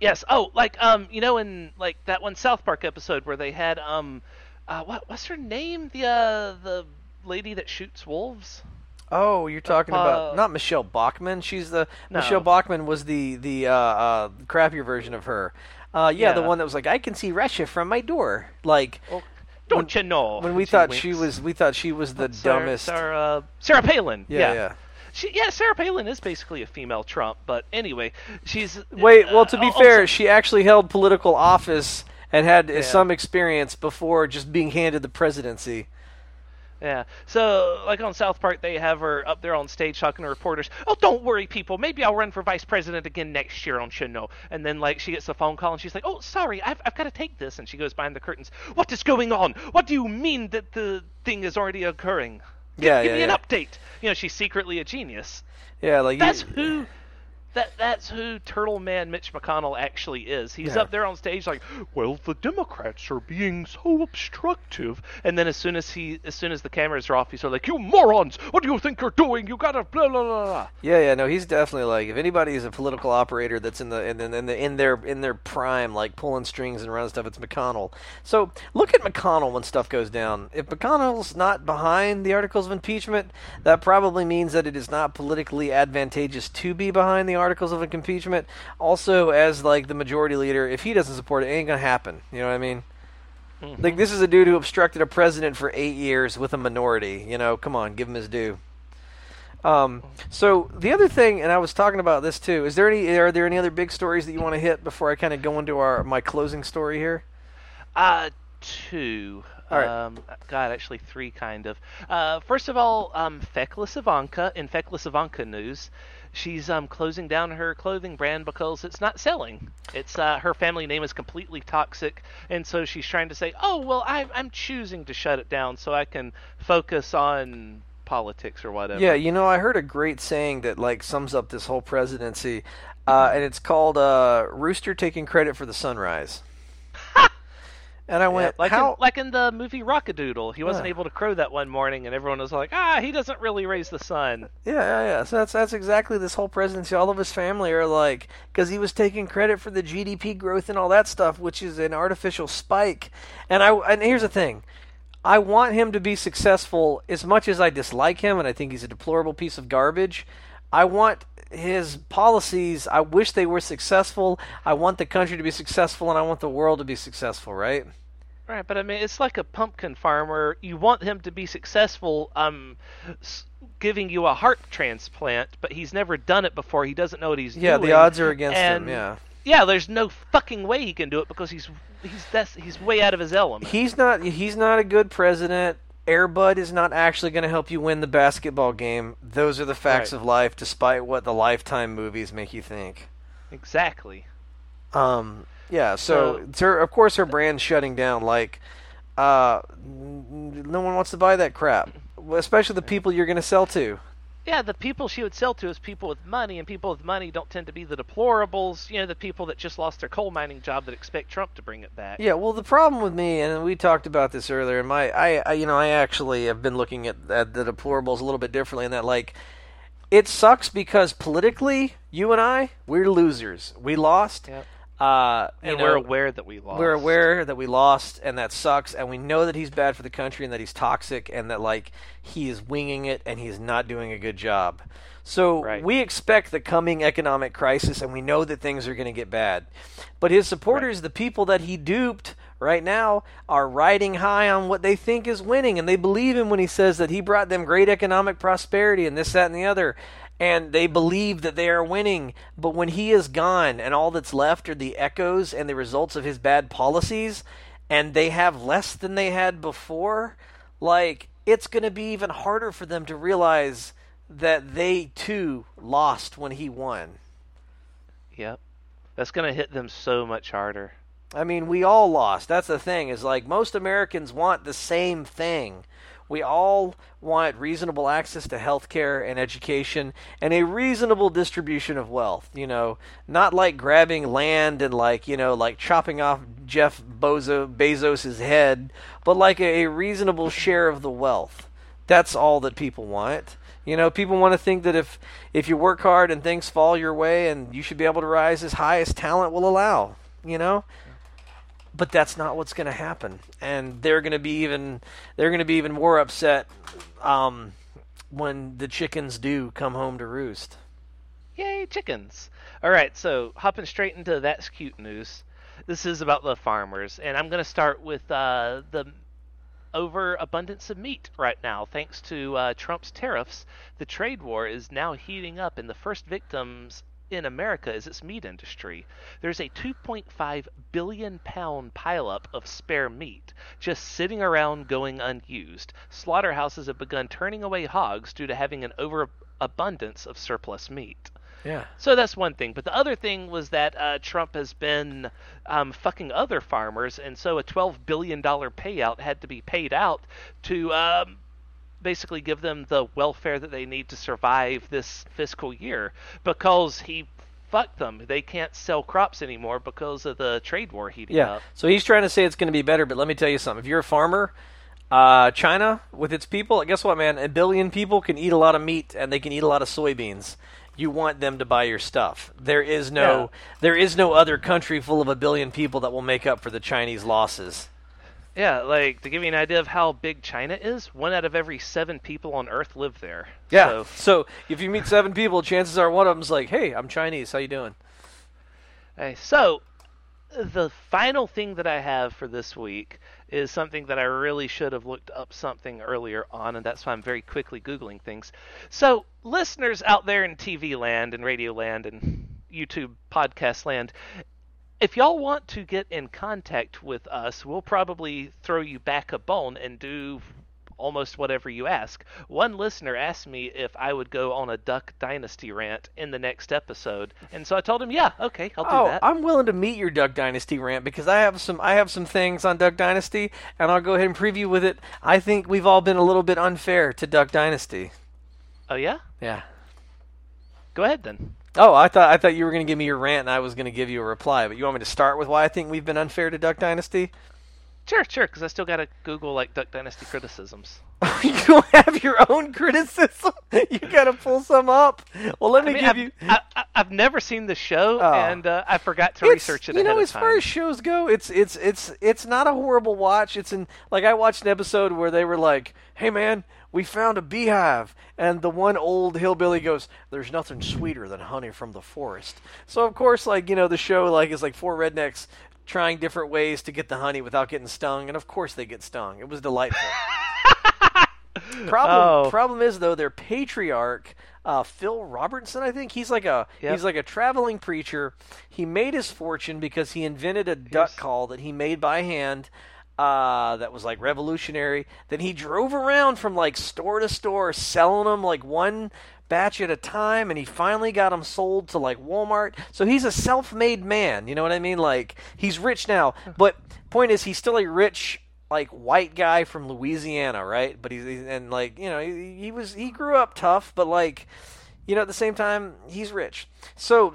Yes. Oh, like um, you know, in like that one South Park episode where they had um, uh, what what's her name? The uh, the lady that shoots wolves. Oh, you're talking Uh, about not Michele Bachmann. She's the No. Michele Bachmann was the the uh, uh, crappier version of her. Uh, yeah, the one that was like, I can see Russia from my door. Like Oh, don't you know? when we She thought she was, we thought she was the Sarah, dumbest. Sarah, Sarah Palin. yeah, yeah. She, yeah, Sarah Palin is basically a female Trump, but anyway, she's. Wait, uh, well, to be also- fair, she actually held political office and had uh, Yeah. some experience before just being handed the presidency. Yeah. So, like on South Park, they have her up there on stage talking to reporters. Oh, don't worry, people. Maybe I'll run for vice president again next year on Chino. And then, like, she gets a phone call and she's like, "Oh, sorry, I've I've got to take this." And she goes behind the curtains. What is going on? What do you mean that the thing is already occurring? Yeah, Give yeah, me an update. You know, she's secretly a genius. Yeah, like That's you, who. That that's who Turtle Man Mitch McConnell actually is. He's Yeah. up there on stage like, "Well, the Democrats are being so obstructive," and then as soon as he, as soon as the cameras are off, he's sort of like, "You morons! What do you think you're doing? You gotta blah blah blah." blah." Yeah, yeah, no, he's definitely like if anybody is a political operator that's in the in, the, in, the, in their in their prime, like pulling strings and running stuff, it's McConnell. So look at McConnell when stuff goes down. If McConnell's not behind the articles of impeachment, that probably means that it is not politically advantageous to be behind the articles of impeachment. Also, as like the majority leader, if he doesn't support it, it ain't gonna happen. You know what I mean? Like this is a dude who obstructed a president for eight years with a minority. You know, come on, give him his due. Um, so the other thing, and I was talking about this too. Is there any? Are there any other big stories that you want to hit before I kind of go into our my closing story here? Uh, two. All right. Um, God, actually three, kind of. Uh, first of all, um, Feckless Ivanka. In Feckless Ivanka news, she's um closing down her clothing brand because it's not selling. It's uh, her family name is completely toxic, and so she's trying to say, "Oh, well, I, I'm choosing to shut it down so I can focus on politics or whatever." Yeah, you know, I heard a great saying that like sums up this whole presidency, uh, and it's called uh, "Rooster taking credit for the sunrise." And I Yeah, went, like "How?" in, like in the movie Rock-a-Doodle, he wasn't Yeah. able to crow that one morning, and everyone was like, "Ah, he doesn't really raise the sun." Yeah, yeah, yeah. So that's that's exactly this whole presidency. All of his family are like, because he was taking credit for the GDP growth and all that stuff, which is an artificial spike. And I and here's the thing, I want him to be successful as much as I dislike him, and I think he's a deplorable piece of garbage. I want his policies. I wish they were successful. I want the country to be successful, and I want the world to be successful. Right? Right, but I mean, it's like a pumpkin farmer. You want him to be successful, um, giving you a heart transplant, but he's never done it before. He doesn't know what he's Yeah, doing. Yeah, the odds are against him. Yeah. Yeah, there's no fucking way he can do it because he's he's that's he's way out of his element. He's not. He's not a good president. Airbud is not actually going to help you win the basketball game. Those are the facts Right. of life, despite what the Lifetime movies make you think. exactly. Um, Yeah, so, So- her, of course her brand's shutting down. Like, uh, no one wants to buy that crap, especially the people you're going to sell to. Yeah, the people she would sell to is people with money, and people with money don't tend to be the deplorables. You know, the people that just lost their coal mining job that expect Trump to bring it back. Yeah, well, the problem with me, and we talked about this earlier, and my, I, I, you know, I actually have been looking at, at the deplorables a little bit differently in that, like, it sucks because politically, you and I, we're losers. We lost. Yep. Uh, And know, we're aware that we lost. We're aware that we lost, and that sucks, and we know that he's bad for the country, and that he's toxic, and that like he is winging it, and he's not doing a good job. So Right. we expect the coming economic crisis, and we know that things are going to get bad. But his supporters, the people that he duped right now, are riding high on what they think is winning, and they believe him when he says that he brought them great economic prosperity and this, that, and the other. And they believe that they are winning, but when he is gone and all that's left are the echoes and the results of his bad policies, and they have less than they had before, like it's going to be even harder for them to realize that they too lost when he won. Yep. That's going to hit them so much harder. I mean, we all lost. That's the thing is like most Americans want the same thing. We all want reasonable access to health care and education and a reasonable distribution of wealth, you know, not like grabbing land and like, you know, like chopping off Jeff Bozo Bezos's head, but like a, a reasonable share of the wealth. That's all that people want. You know, people want to think that if if you work hard and things fall your way and you should be able to rise as high as talent will allow, you know? But that's not what's going to happen and they're going to be even they're going to be even more upset um, when the chickens do come home to roost Yay, chickens! All right, so hopping straight into that's cute news. This is about the farmers, and I'm going to start with uh, the overabundance of meat right now. Thanks to uh, Trump's tariffs, the trade war is now heating up, and the first victims in America is its meat industry. There's a 2.5 billion pound pileup of spare meat just sitting around going unused. Slaughterhouses have begun turning away hogs due to having an overabundance of surplus meat. yeah So that's one thing. But the other thing was that uh, Trump has been um, fucking other farmers, and so a $12 billion payout had to be paid out to um, basically give them the welfare that they need to survive this fiscal year because he fucked them. They can't sell crops anymore because of the trade war heating yeah up. so he's trying to say it's going to be better but let me tell you something if you're a farmer uh, china with its people guess what man a billion people can eat a lot of meat and they can eat a lot of soybeans you want them to buy your stuff there is no Yeah. there is no other country full of a billion people that will make up for the chinese losses Yeah, like to give you an idea of how big China is, one out of every seven people on Earth live there. Yeah. So, So, if you meet seven people, chances are one of them's like, "Hey, I'm Chinese. How you doing?" Okay, so the final thing that I have for this week is something that I really should have looked up something earlier on, and that's why I'm very quickly Googling things. So, listeners out there in TV land and radio land and YouTube podcast land, if y'all want to get in contact with us, we'll probably throw you back a bone and do almost whatever you ask. One listener asked me if I would go on a Duck Dynasty rant in the next episode, and so I told him, "Yeah, okay, I'll do Oh, that." I'm willing to meet your Duck Dynasty rant because I have some I have some things on Duck Dynasty, and I'll go ahead and preview with it. I think we've all been a little bit unfair to Duck Dynasty. Oh yeah, Yeah. go ahead then. Oh, I thought I thought you were going to give me your rant, and I was going to give you a reply. But you want me to start with why I think we've been unfair to Duck Dynasty? Sure, sure, because I still got to Google like Duck Dynasty criticisms. (laughs) you have your own criticism. (laughs) you got to pull some up. Well, let me I mean, give I've, you. I, I've never seen the show, Oh. and uh, I forgot to It's- research it You know, as far as shows go, it's it's it's it's not a horrible watch. It's in like I watched an episode where they were like, "Hey man, we found a beehive," and the one old hillbilly goes, "There's nothing sweeter than honey from the forest." So of course, like you know, the show like is like four rednecks trying different ways to get the honey without getting stung, and of course they get stung. It was delightful. (laughs) problem Oh. problem is though their patriarch uh, Phil Robertson I think he's like a Yep. he's like a traveling preacher he made his fortune because he invented a duck call that he made by hand uh, that was like revolutionary then he drove around from like store to store selling them like one batch at a time, and he finally got them sold to like Walmart. So he's a self-made man. You know what I mean? Like he's rich now, but point is, he's still a rich like white guy from Louisiana, right? But he's and like you know he, he was he grew up tough, but like you know at the same time he's rich. So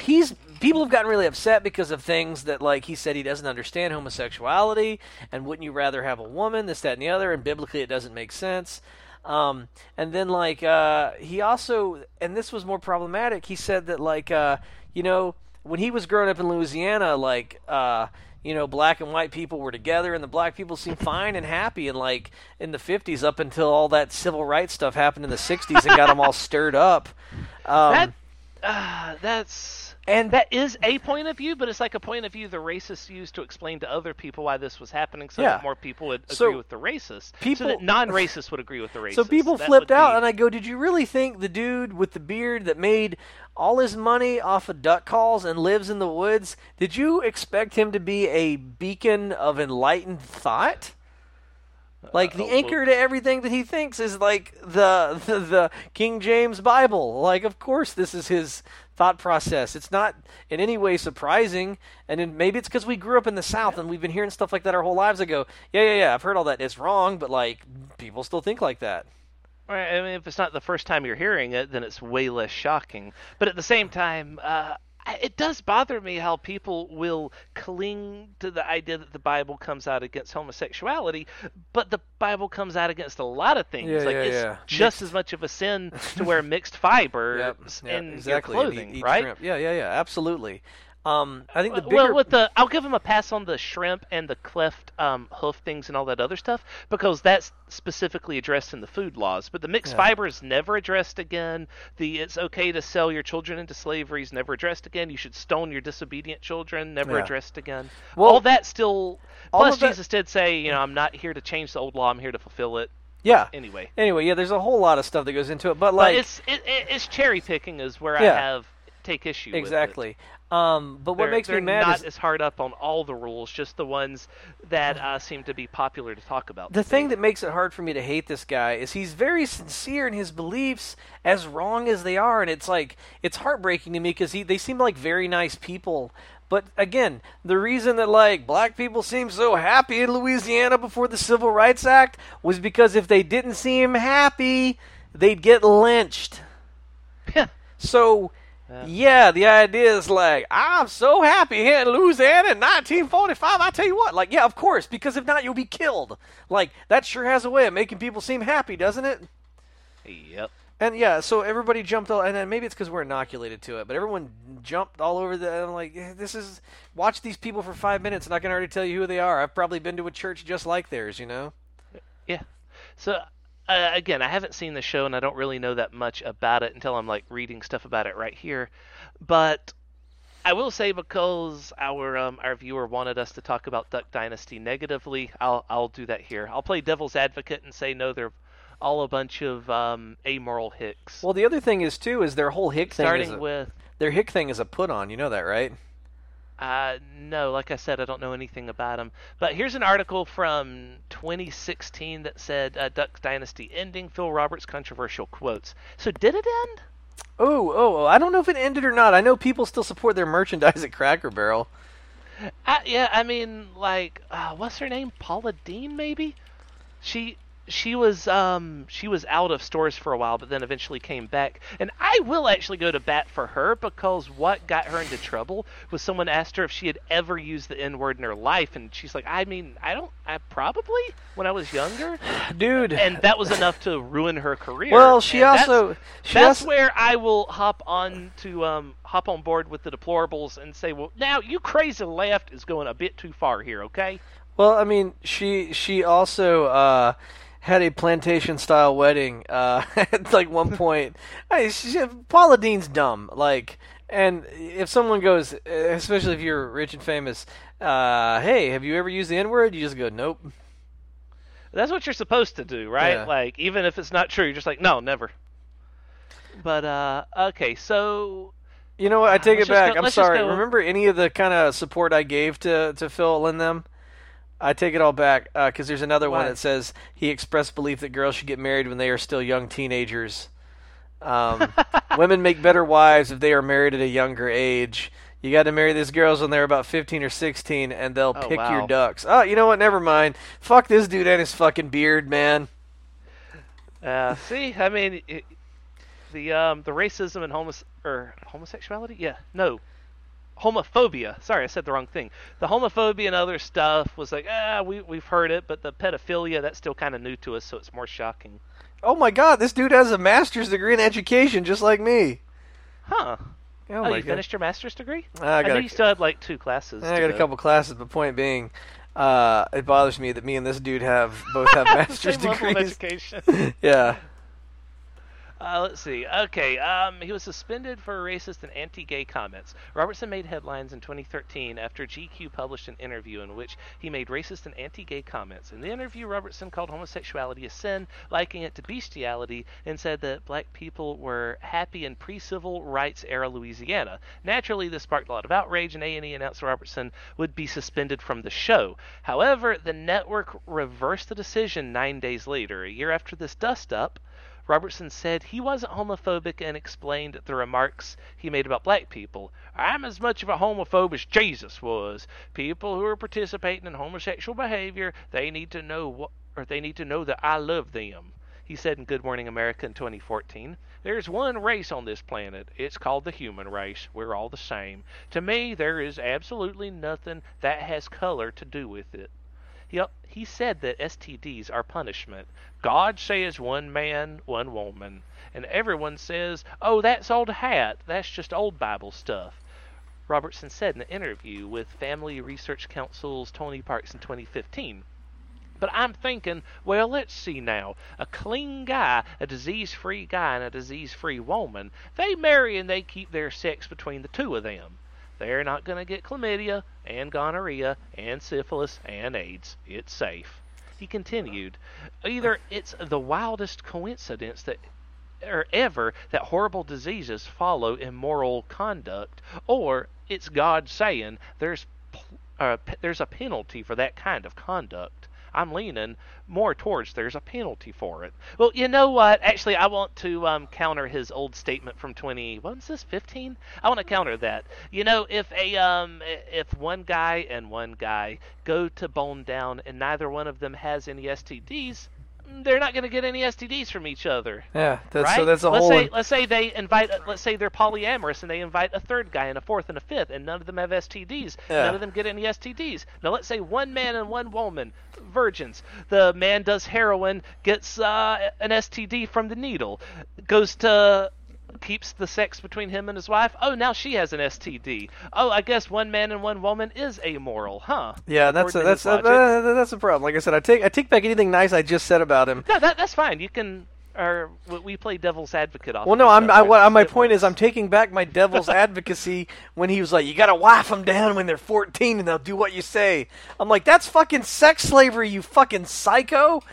he's people have gotten really upset because of things that like he said he doesn't understand homosexuality and wouldn't you rather have a woman this that and the other and biblically it doesn't make sense um, and then like uh, he also and this was more problematic he said that like uh, you know when he was growing up in louisiana like uh, you know, black and white people were together, and the black people seemed fine and happy, and like in the '50s, up until all that civil rights stuff happened in the '60s and got them all stirred up. Um, that uh, that's and that is a point of view, but it's like a point of view the racists used to explain to other people why this was happening, so Yeah. that more people would agree So, with the racists. people- so that non-racists would agree with the (laughs) racists. So people That flipped out, be- and I go, "Did you really think the dude with the beard that made all his money off of duck calls and lives in the woods? Did you expect him to be a beacon of enlightened thought?" Like the Uh, anchor to everything that he thinks is like the, the (laughs) the King James Bible. Like, of course, this is his thought process. It's not in any way surprising, and then maybe it's because we grew up in the South and we've been hearing stuff like that our whole lives. ago. yeah, yeah, yeah, I've heard all that. It's wrong, but like people still think like that. Right, I mean, if it's not the first time you're hearing it, then it's way less shocking. But at the same time, uh, it does bother me how people will cling to the idea that the Bible comes out against homosexuality, but the Bible comes out against a lot of things. Yeah, like yeah, it's yeah. just as much of a sin (laughs) to wear mixed fibers yeah, in exactly. your and clothing, eat- eat right? shrimp. Yeah, yeah, yeah, absolutely. Um, I think the bigger Well, with the, I'll give him a pass on the shrimp and the cleft um, hoof things and all that other stuff because that's specifically addressed in the food laws. But the mixed Yeah. fiber is never addressed again. The it's okay to sell your children into slavery is never addressed again. You should stone your disobedient children, never Yeah. addressed again. Well, all that still. all Plus, that- Jesus did say, you know, I'm not here to change the old law. I'm here to fulfill it. yeah. Anyway, Anyway, yeah, there's a whole lot of stuff that goes into it, but but like it's it, it, it's cherry picking is where Yeah. I have take issue with exactly. Um, but what They're- makes me mad not is as hard up on all the rules, just the ones that uh, seem to be popular to talk about. the thing that makes it hard for me to hate this guy is he's very sincere in his beliefs, as wrong as they are, and it's like it's heartbreaking to me because they seem like very nice people. But again, the reason that like black people seem so happy in Louisiana before the Civil Rights Act was because if they didn't seem happy, they'd get lynched. So, yeah. the idea is like, I'm so happy here in Louisiana in 1945. I tell you what, like, yeah, of course, because if not, you'll be killed. Like, that sure has a way of making people seem happy, doesn't it? Yep. And yeah, so everybody jumped all, and then maybe it's because we're inoculated to it, but everyone jumped all over the. I'm like, this is watch these people for five minutes, and I can already tell you who they are. I've probably been to a church just like theirs, you know. Yeah. So uh, again, I haven't seen the show, and I don't really know that much about it until I'm like reading stuff about it right here. But I will say because our um, our viewer wanted us to talk about Duck Dynasty negatively, I'll I'll do that here. I'll play devil's advocate and say no, they're all a bunch of um, amoral hicks. Well, the other thing is too is their whole hick thing. Starting a- with their hick thing is a put on. You know that, right? Uh, no, like I said, I don't know anything about him. But here's an article from 2016 that said uh, Duck Dynasty ending. Phil Robertson controversial quotes. So did it end? Oh, oh, oh, I don't know if it ended or not. I know people still support their merchandise at Cracker Barrel. I, yeah, I mean, like, uh, what's her name? Paula Deen, maybe. She she was um she was out of stores for a while, but then eventually came back. And I will actually go to bat for her because what got her into trouble was someone asked her if she had ever used the N word in her life, and she's like, I mean, I don't, I probably when I was younger, (sighs) Dude. and that was enough to ruin her career. well, she And that's- also she that's also, where I will hop on to um, hop on board with the deplorables and say, well, now you crazy left is going a bit too far here, okay? Well, I mean, she she also uh, had a plantation style wedding uh, (laughs) at like one (laughs) point. I, she, Paula Deen's dumb. Like, and if someone goes, especially if you're rich and famous, uh, hey, have you ever used the N word? You just go, nope. That's what you're supposed to do, right? Yeah. Like, even if it's not true, you're just like, no, never. But uh, okay, so You know what? I take it back. go- I'm sorry. Remember any of the kind of support I gave to to Phil and them? I take it all back because there's another one that says he expressed belief that girls should get married when they are still young teenagers. Um, (laughs) women make better wives if they are married at a younger age. You got to marry these girls when they're about 15 or 16, and they'll Oh, pick wow. your ducks. Oh, you know what? Never mind. Fuck this dude and his fucking beard, man. Uh, see, I mean, it, the um, the racism and homos or homosexuality, yeah, no, homophobia. Sorry, I said the wrong thing. The homophobia and other stuff was like, ah, we we've heard it, but the pedophilia that's still kind of new to us, so it's more shocking. Oh my god, this dude has a master's degree in education just like me. Huh? Oh, Oh, you god. finished your master's degree? I I, got know a- you still had like two classes. I got a couple classes, but point being, uh, it bothers me that me and this dude have both have (laughs) master's Same level of degrees. education. (laughs) yeah. Uh, let's see. Okay, um, he was suspended for racist and anti-gay comments. Robertson made headlines in 2013 after GQ published an interview in which he made racist and anti-gay comments. In the interview, Robertson called homosexuality a sin, likening it to bestiality, and said that black people were happy in pre-civil rights era Louisiana. Naturally, this sparked a lot of outrage, and A&E announced Robertson would be suspended from the show. However, the network reversed the decision nine days later. A year after this dust-up, Robertson said he wasn't homophobic and explained the remarks he made about black people. I'm as much of a homophobe as Jesus was. People who are participating in homosexual behavior, they need to know what or they need to know that I love them. He said in Good Morning America in 2014, There's one race on this planet. It's called the human race. We're all the same. To me, there is absolutely nothing that has color to do with it. He, he said that STDs are punishment. God says one man, one woman. And everyone says, oh, that's old hat. That's just old Bible stuff. Robertson said in an interview with Family Research Council's Tony Perkins in 2015. But I'm thinking, well, let's see now. A clean guy, a disease free guy, and a disease free woman, they marry and they keep their sex between the two of them. They're not going to get chlamydia and gonorrhea and syphilis and AIDS. It's safe. He continued, either (laughs) it's the wildest coincidence that or ever that horrible diseases follow immoral conduct, or it's God saying there's pl- uh, p- there's a penalty for that kind of conduct. I'm leaning more towards there's a penalty for it. Well, you know what? Actually, I want to um, counter his old statement from 20. What was this? 15? I want to counter that. You know, if a um, if one guy and one guy go to bone down and neither one of them has any STDs, they're not going to get any STDs from each other Yeah. That's, right? So that's a let's whole. say let's say they invite let's say they're polyamorous and they invite a third guy and a fourth and a fifth and none of them have STDs. Yeah. None of them get any STDs. Now let's say one man and one woman, virgins. The man does heroin, gets uh, an STD from the needle, goes to keeps the sex between him and his wife. Oh, now she has an STD. Oh, I guess one man and one woman is amoral, huh? yeah, that's a, that's a, uh, that's a problem. Like I said, I take I take back anything nice I just said about him. No, that, that's fine. You can. Or we- play devil's advocate off. Well, no, I'm. I, what, my point is. I'm taking back my devil's (laughs) advocacy when he was like, "You got to wife them down when they're 14, and they'll do what you say." I'm like, "That's fucking sex slavery, you fucking psycho."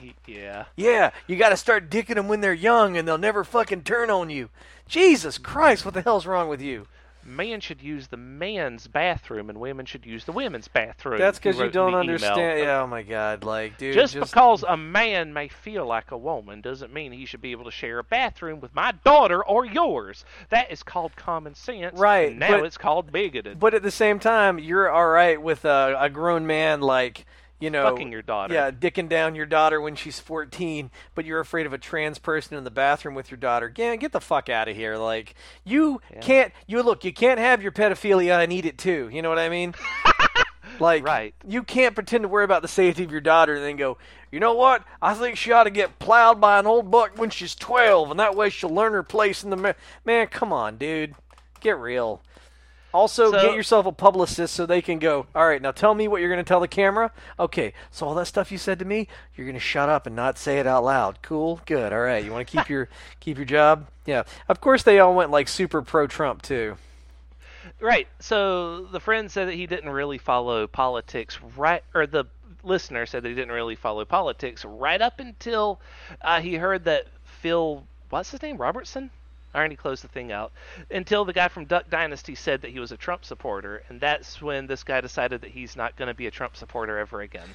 He- yeah. Yeah, you got to start dicking them when they're young, and they'll never fucking turn on you. Jesus Christ, what the hell's wrong with you? Man should use the man's bathroom and women should use the women's bathroom. That's because you don't understand. Yeah, oh my God, like, dude, Just, because a man may feel like a woman doesn't mean he should be able to share a bathroom with my daughter or yours. That is called common sense. Right, Now but- it's called bigoted. But at the same time, you're all right with a, a grown man, like you know, Fucking your daughter. Yeah, dicking down your daughter when she's 14, but you're afraid of a trans person in the bathroom with your daughter. Yeah, get the fuck out of here. Like you can't. You look. You can't have your pedophilia and eat it too. You know what I mean? (laughs) Like, Right. you can't pretend to worry about the safety of your daughter and then go, you know what? I think she ought to get plowed by an old buck when she's 12, and that way she'll learn her place in the. Ma-. Man, come on, dude. Get real. Also, So- get yourself a publicist so they can go, all right, now tell me what you're going to tell the camera. Okay, so all that stuff you said to me, you're going to shut up and not say it out loud. Cool? Good. All right. You want to keep (laughs) your keep your job? Yeah. Of course, they all went like super pro Trump, too. Right. So the friend said that he didn't really follow politics right or the listener said that he didn't really follow politics right up until uh, he heard that Phil what's his name? Robertson? I already closed the thing out. Until the guy from Duck Dynasty said that he was a Trump supporter, and that's when this guy decided that he's not going to be a Trump supporter ever again.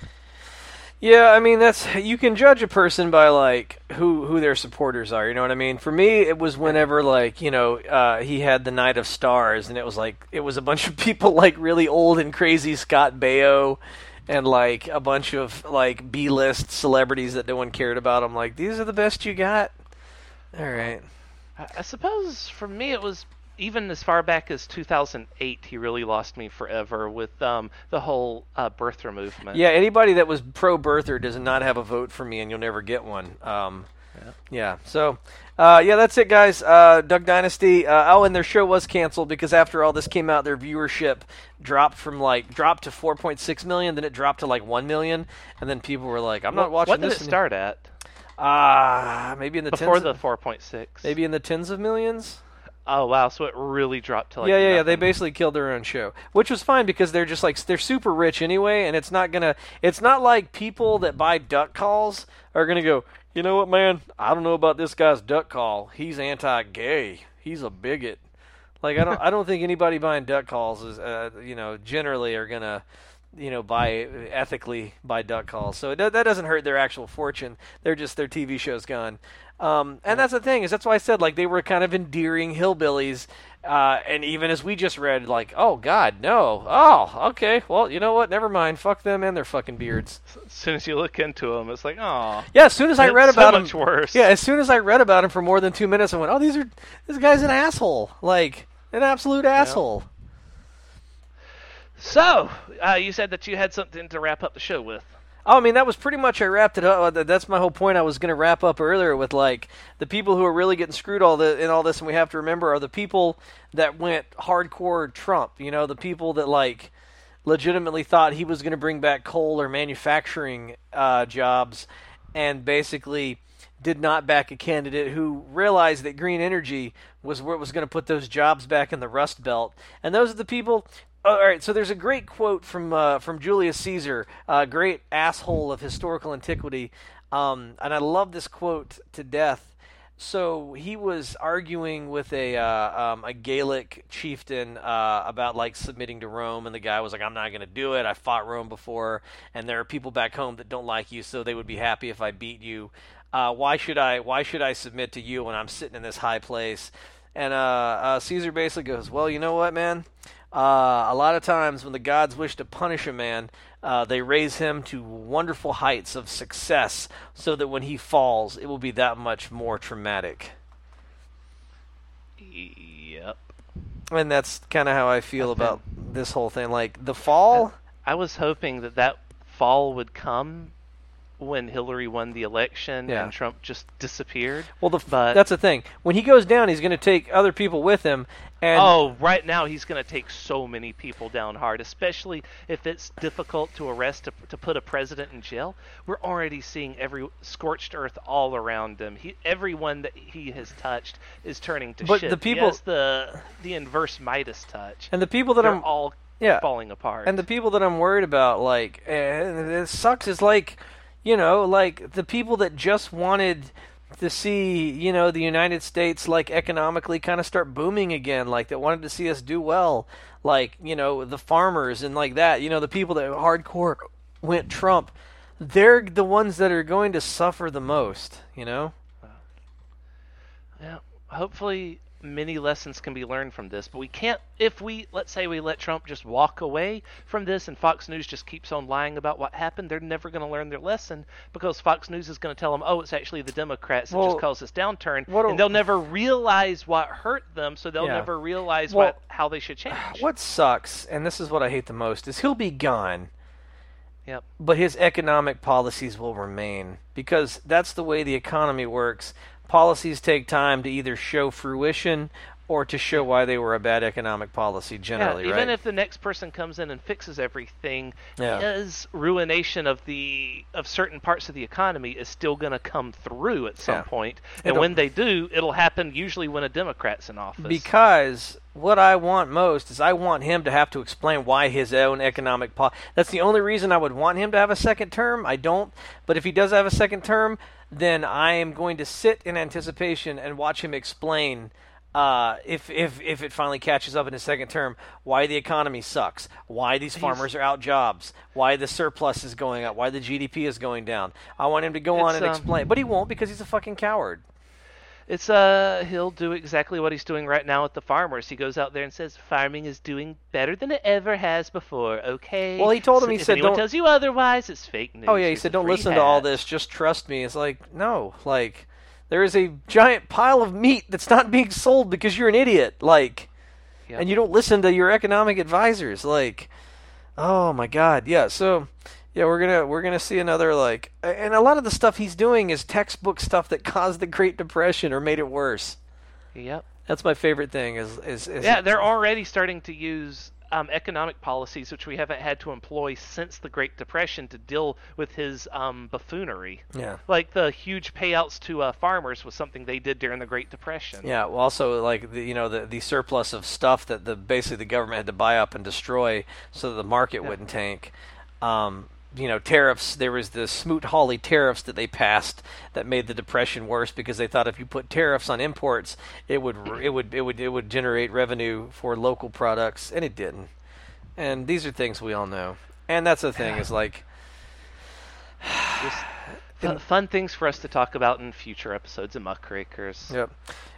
Yeah, I mean that's you can judge a person by like who who their supporters are. You know what I mean? For me, it was whenever like you know uh, he had the Night of Stars, and it was like it was a bunch (laughs) of people like really old and crazy Scott Baio, and like a bunch of like B list celebrities that no one cared about. I'm like, these are the best you got. All right. I, suppose for me it was even as far back as 2008. He really lost me forever with um, the whole uh, birther movement. Yeah, anybody that was pro birther does not have a vote for me, and you'll never get one. Um, yeah. yeah. So, uh, yeah, that's it, guys. Uh, Duck Dynasty. Uh, oh, and their show was canceled because after all this came out, their viewership dropped from like dropped to 4.6 million, then it dropped to like 1 million, and then people were like, "I'm not watching what this." What did it start at? Ah, maybe in the before tens the 4.6. maybe in the tens of millions. Oh wow! So it really dropped to like yeah, yeah, yeah. They basically killed their own show, which was fine because they're just like they're super rich anyway, and it's not gonna. It's not like people that buy duck calls are gonna go. You know what, man? I don't know about this guy's duck call. He's anti-gay. He's a bigot. Like I don't. I don't think anybody buying duck calls is, uh, you know, generally are gonna you know, buy ethically by duck calls. So it, that doesn't hurt their actual fortune. They're just their TV show's gone. Um, and that's the thing is that's why I said like they were kind of endearing hillbillies. Uh, and even as we just read, like, oh God, no. Oh, okay. Well, you know what? Never mind. Fuck them and their fucking beards. As soon as you look into them, it's like, oh. Yeah. As soon as I read so about much him, worse. yeah. As soon as I read about him for more than two minutes, I went, oh, these are this guy's an asshole. Like an absolute asshole. So, uh, you said that you had something to wrap up the show with. Oh, I mean, that was pretty much I wrapped it up. That's my whole point. I was going to wrap up earlier with like the people who are really getting screwed all the in all this, and we have to remember are the people that went hardcore Trump. You know, the people that like legitimately thought he was going to bring back coal or manufacturing uh, jobs, and basically did not back a candidate who realized that green energy was what was going to put those jobs back in the Rust Belt. And those are the people all right, so there's a great quote from uh, from Julius Caesar, a great asshole of historical antiquity, um, and I love this quote to death. So he was arguing with a uh, um, a Gaelic chieftain uh, about like submitting to Rome, and the guy was like, "I'm not going to do it. I fought Rome before, and there are people back home that don't like you, so they would be happy if I beat you. Uh, why should I? Why should I submit to you when I'm sitting in this high place?" And uh, Caesar basically goes, "Well, you know what, man." Uh, a lot of times, when the gods wish to punish a man, uh, they raise him to wonderful heights of success so that when he falls, it will be that much more traumatic. Yep. And that's kind of how I feel about this whole thing. Like, the fall. I was hoping that that fall would come when Hillary won the election Yeah. and Trump just disappeared. Well, the, but that's the thing. When he goes down, he's going to take other people with him. And oh, right now he's going to take so many people down hard, especially if it's difficult to arrest to, to put a president in jail. We're already seeing every scorched earth all around him. He, everyone that he has touched is turning to But shit. the people- has the the inverse Midas touch. and the people that I'm all yeah, falling apart. And the people that I'm worried about, like, and it sucks, is like, you know, like the people that just wanted to see, you know, the United States, like, economically kind of start booming again, like, that wanted to see us do well, like, you know, the farmers and like that, you know, the people that hardcore went Trump, they're the ones that are going to suffer the most, you know? Yeah, hopefully many lessons can be learned from this, but we can't if we let's say we let Trump just walk away from this and Fox News just keeps on lying about what happened, they're never going to learn their lesson because Fox News is going to tell them, "Oh, it's actually the Democrats that Well, just caused this downturn." do- and they'll never realize what hurt them, so they'll Yeah. never realize Well, what how they should change. (sighs) What sucks, and this is what I hate the most, is he'll be gone. Yep. but his economic policies will remain because that's the way the economy works. Policies take time to either show fruition or to show why they were a bad economic policy generally, yeah, even right? if the next person comes in and fixes everything, Yeah. his ruination of the of certain parts of the economy is still going to come through at some Yeah. point. And It'll- when they do, it'll happen usually when a Democrat's in office. because what I want most is I want him to have to explain why his own economic po- That's the only reason I would want him to have a second term. I don't, but if he does have a second term, then I am going to sit in anticipation and watch him explain uh, if if if it finally catches up in his second term, why the economy sucks, why these farmers are out jobs, why the surplus is going up, why the GDP is going down. I want him to go on and um, explain, but he won't because he's a fucking coward. It's uh he'll do exactly what he's doing right now with the farmers. He goes out there and says farming is doing better than it ever has before. Okay. Well, he told him, So he if said, anyone "Don't-" tells you otherwise, it's fake news. Oh yeah, he Here's said, "Don't listen to all this. Just trust me." It's like, no, like there is a giant pile of meat that's not being sold because you're an idiot. Like, Yep. and you don't listen to your economic advisors. Like, oh my god, yeah. So, yeah, we're gonna we're gonna see another like, and a lot of the stuff he's doing is textbook stuff that (laughs) caused the Great Depression or made it worse. Yep. That's my favorite thing. Is is, is Yeah, they're already starting to use um, economic policies which we haven't had to employ since the Great Depression to deal with his um, buffoonery. yeah. Like the huge payouts to uh, farmers was something they did during the Great Depression. Yeah, well, also like the, you know the the surplus of stuff that the basically the government had to buy up and destroy so that the market Yeah. wouldn't tank. Um, you know, tariffs. There was the Smoot-Hawley tariffs that they passed that made the depression worse because they thought if you put tariffs on imports, it would it would it would it would generate revenue for local products, and it didn't. And these are things we all know. And that's the thing is like (sighs) Just (sighs) fun, fun things for us to talk about in future episodes of Muckrakers. Yep.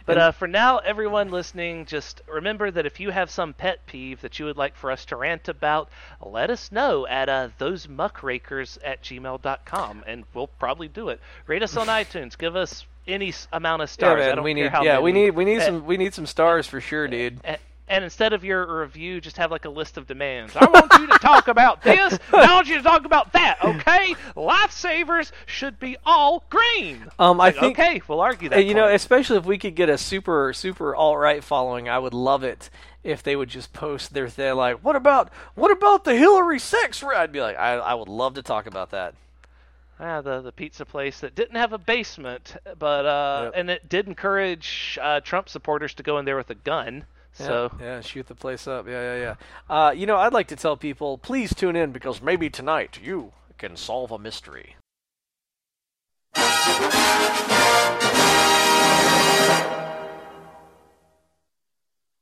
But uh, for now, everyone listening, just remember that if you have some pet peeve that you would like for us to rant about, let us know at uh, thosemuckrakers at gmail.com, and we'll probably do it. Rate us on iTunes. Give us any amount of yeah, stars. I man, don't we need how yeah we need we need Uh, some we need some stars for sure, dude. a- And instead of your review, just have like a list of demands. I want you to talk about this. I want you to talk about that. Okay, lifesavers should be all green. Um, I Like, think okay, we'll argue that. Uh, you know, especially if we could get a super super all right following, I would love it if they would just post their thing like, "What about what about the Hillary sex?" ra-" I'd be like, I I would love to talk about that. Ah, the the pizza place that didn't have a basement, but uh, Yep. and it did encourage uh, Trump supporters to go in there with a gun. Yeah, so yeah, shoot the place up. Yeah, yeah, yeah. Uh, you know, I'd like to tell people, please tune in because maybe tonight you can solve a mystery.